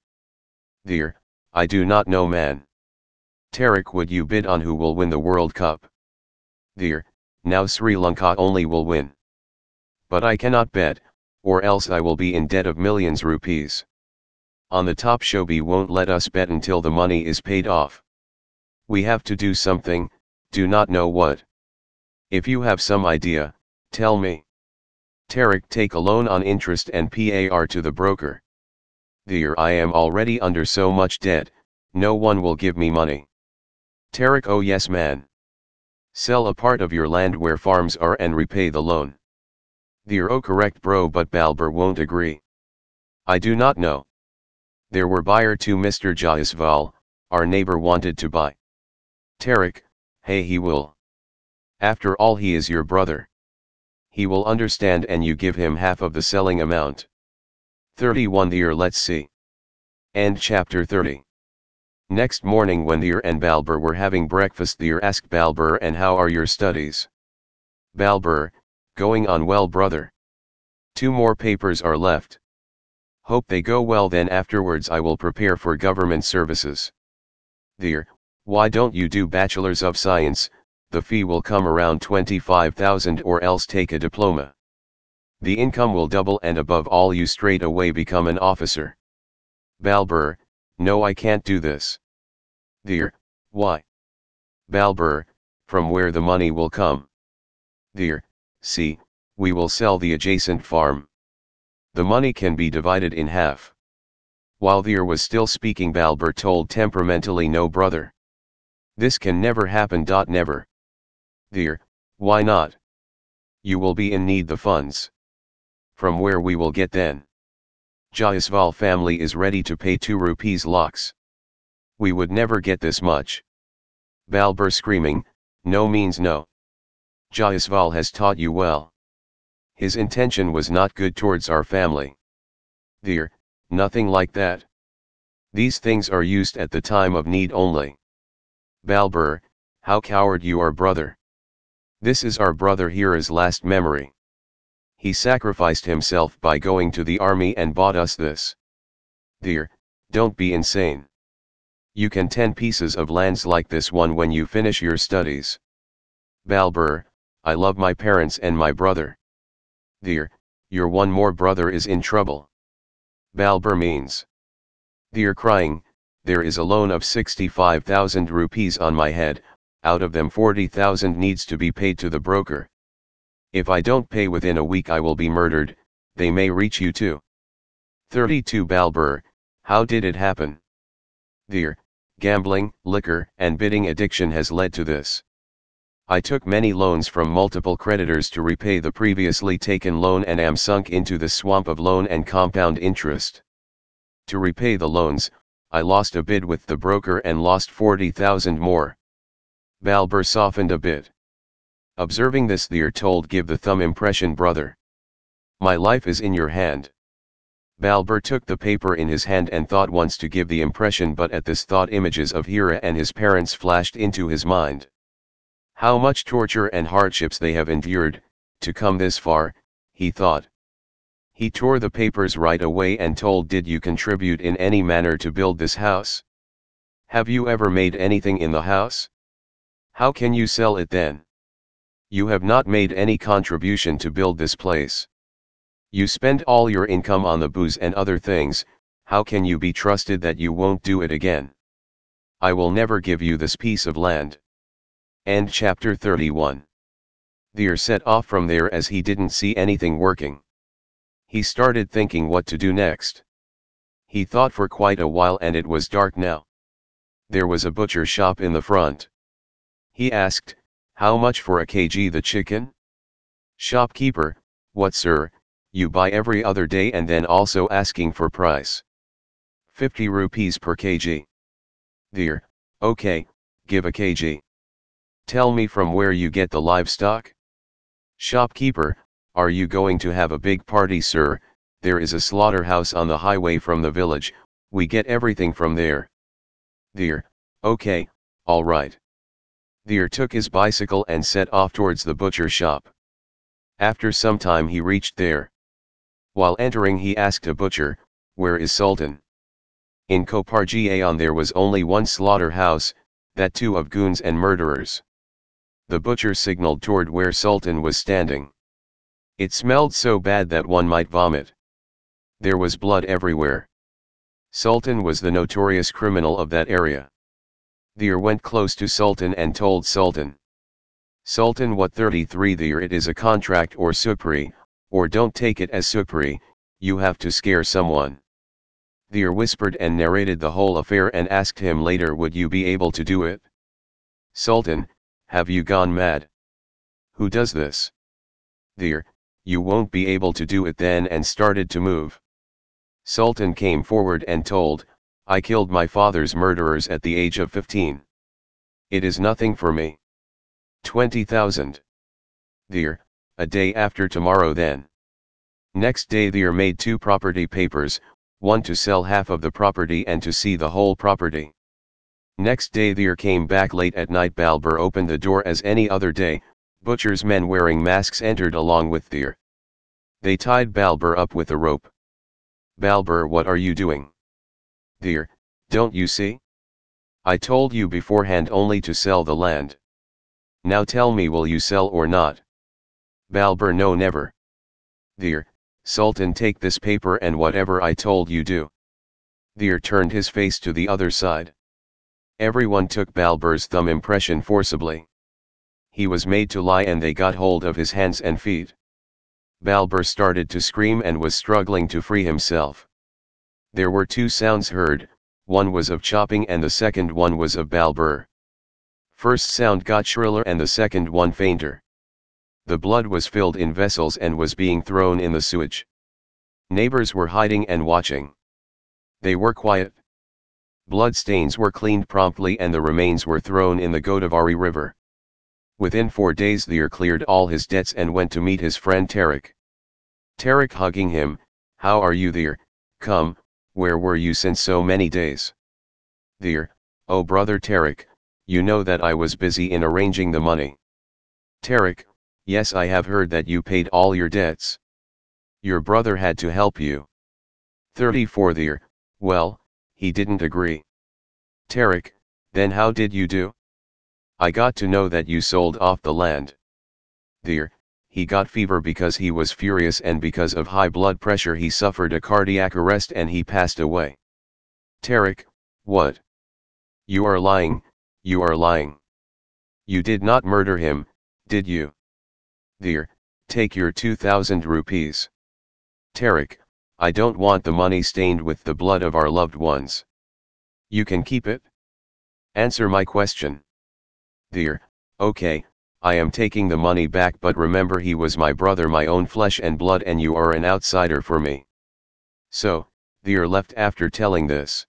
Dhir, I do not know man. Tarek would you bid on who will win the World Cup? Dhir, now Sri Lanka only will win. But I cannot bet, or else I will be in debt of millions rupees. On the top Shobi won't let us bet until the money is paid off. We have to do something, do not know what. If you have some idea, tell me. Tarek take a loan on interest and PAR to the broker. Dhir I am already under so much debt, no one will give me money. Tarek oh yes man. Sell a part of your land where farms are and repay the loan. Dhir oh correct bro but Balbeer won't agree. I do not know. There were buyer to Mr. Jaiswal, our neighbor wanted to buy. Tarek, Hey he will. After all he is your brother. He will understand and you give him half of the selling amount. 31 The year let's see. End chapter 30. Next morning when Dhir and Balbeer were having breakfast Dhir asked Balbeer and how are your studies? Balbeer, going on well brother. Two more papers are left. Hope they go well then afterwards I will prepare for government services. Dhir, why don't you do bachelors of science, the fee will come around 25,000 or else take a diploma. The income will double and above all you straight away become an officer. Balbeer, no I can't do this. Dhir, why? Balbeer, from where the money will come. Dhir, see, we will sell the adjacent farm. The money can be divided in half. While Dhir was still speaking Balbeer told temperamentally no brother. This can never happen. Never. Dhir, why not? You will be in need the funds. From where we will get then? Jaiswal family is ready to pay 2 rupees lakhs. We would never get this much. Balbeer screaming, no means no. Jaiswal has taught you well. His intention was not good towards our family. Dhir, nothing like that. These things are used at the time of need only. Balbeer, how coward you are brother. This is our brother Hira's last memory. He sacrificed himself by going to the army and bought us this. Dhir, don't be insane. You can 10 pieces of lands like this one when you finish your studies. Balbeer, I love my parents and my brother. Dhir, your one more brother is in trouble. Balbeer means. Dhir crying, there is a loan of 65,000 rupees on my head, out of them 40,000 needs to be paid to the broker. If I don't pay within a week I will be murdered, they may reach you too. 32 Balbeer, how did it happen? Dhir, gambling, liquor, and bidding addiction has led to this. I took many loans from multiple creditors to repay the previously taken loan and am sunk into the swamp of loan and compound interest. To repay the loans, I lost a bid with the broker and lost 40,000 more. Balbeer softened a bit. Observing this Dhir told give the thumb impression brother. My life is in your hand. Balbeer took the paper in his hand and thought once to give the impression but at this thought images of Hira and his parents flashed into his mind. How much torture and hardships they have endured, to come this far, he thought. He tore the papers right away and told did you contribute in any manner to build this house? Have you ever made anything in the house? How can you sell it then? You have not made any contribution to build this place. You spend all your income on the booze and other things, how can you be trusted that you won't do it again? I will never give you this piece of land. End chapter 31. Dhir set off from there as he didn't see anything working. He started thinking what to do next. He thought for quite a while and it was dark now. There was a butcher shop in the front. He asked, how much for a kg the chicken? Shopkeeper, what sir, you buy every other day and then also asking for price. 50 rupees per kg. Dhir, okay, give a kg. Tell me from where you get the livestock? Shopkeeper, are you going to have a big party sir, there is a slaughterhouse on the highway from the village, we get everything from there. Dhir, okay, alright. Dhir took his bicycle and set off towards the butcher shop. After some time he reached there. While entering he asked a butcher, where is Sultan? In Kopargaon there was only one slaughterhouse, that too of goons and murderers. The butcher signaled toward where Sultan was standing. It smelled so bad that one might vomit. There was blood everywhere. Sultan was the notorious criminal of that area. Dhir went close to Sultan and told Sultan. Sultan what 33 Dhir it is a contract or supri, or don't take it as supri, you have to scare someone. Dhir whispered and narrated the whole affair and asked him later would you be able to do it? Sultan, have you gone mad? Who does this? Dhir, you won't be able to do it then and started to move. Sultan came forward and told, I killed my father's murderers at the age of 15. It is nothing for me. 20,000. Dhir, a day after tomorrow then. Next day Dhir made two property papers, one to sell half of the property and to see the whole property. Next day Dhir came back late at night Balbeer opened the door as any other day, butcher's men wearing masks entered along with Dhir. They tied Balbeer up with a rope. Balbeer what are you doing? Dhir, don't you see? I told you beforehand only to sell the land. Now tell me will you sell or not? Balbeer no never. Dhir, Sultan take this paper and whatever I told you do. Dhir turned his face to the other side. Everyone took Balbeer's thumb impression forcibly. He was made to lie and they got hold of his hands and feet. Balbeer started to scream and was struggling to free himself. There were two sounds heard, one was of chopping and the second one was of Balbeer. First sound got shriller and the second one fainter. The blood was filled in vessels and was being thrown in the sewage. Neighbors were hiding and watching. They were quiet. Blood stains were cleaned promptly and the remains were thrown in the Godavari river. Within four days Dhir cleared all his debts and went to meet his friend Tarik. Tarik hugging him, How are you Dhir, come, where were you since so many days? Dhir, oh brother Tarik, you know that I was busy in arranging the money. Tarik, yes I have heard that you paid all your debts. Your brother had to help you. 34 Dhir, well, he didn't agree. Tarik, then how did you do? I got to know that you sold off the land. Dhir, he got fever because he was furious and because of high blood pressure he suffered a cardiac arrest and he passed away. Tarek, what? You are lying, you are lying. You did not murder him, did you? Dhir, take your 2000 rupees. Tarek, I don't want the money stained with the blood of our loved ones. You can keep it? Answer my question. Dhir, okay, I am taking the money back but remember he was my brother my own flesh and blood and you are an outsider for me. So, Dhir left after telling this.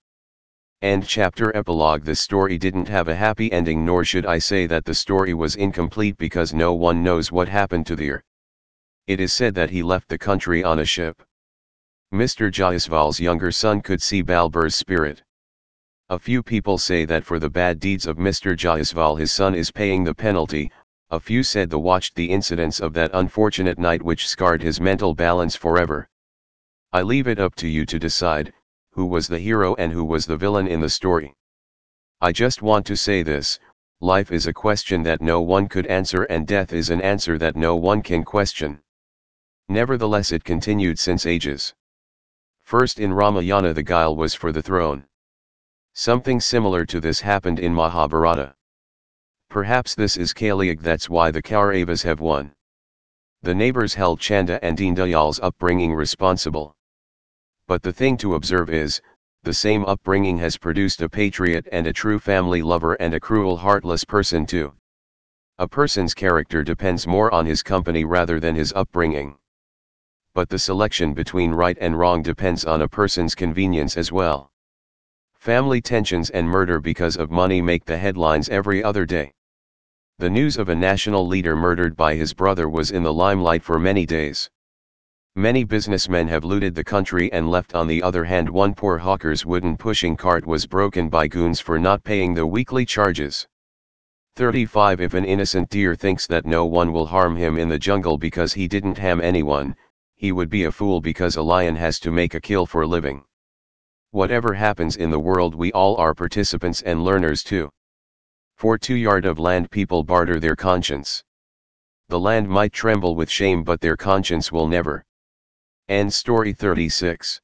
End chapter epilogue This story didn't have a happy ending nor should I say that the story was incomplete because no one knows what happened to Dhir. It is said that he left the country on a ship. Mr. Jaiswal's younger son could see Balbeer's spirit. A few people say that for the bad deeds of Mr. Jaiswal his son is paying the penalty, a few said the watched the incidents of that unfortunate night which scarred his mental balance forever. I leave it up to you to decide, who was the hero and who was the villain in the story. I just want to say this, life is a question that no one could answer and death is an answer that no one can question. Nevertheless it continued since ages. First in Ramayana the guile was for the throne. Something similar to this happened in Mahabharata. Perhaps this is Kaliyug that's why the Kauravas have won. The neighbors held Chanda and Deendayal's upbringing responsible. But the thing to observe is, the same upbringing has produced a patriot and a true family lover and a cruel heartless person too. A person's character depends more on his company rather than his upbringing but the selection between right and wrong depends on a person's convenience as well. Family tensions and murder because of money make the headlines every other day. The news of a national leader murdered by his brother was in the limelight for many days. Many businessmen have looted the country and left on the other hand one poor hawker's wooden pushing cart was broken by goons for not paying the weekly charges. 35 If an innocent deer thinks that no one will harm him in the jungle because he didn't harm anyone, he would be a fool because a lion has to make a kill for a living. Whatever happens in the world we all are participants and learners too. For two yard of land people barter their conscience. The land might tremble with shame but their conscience will never. End story 36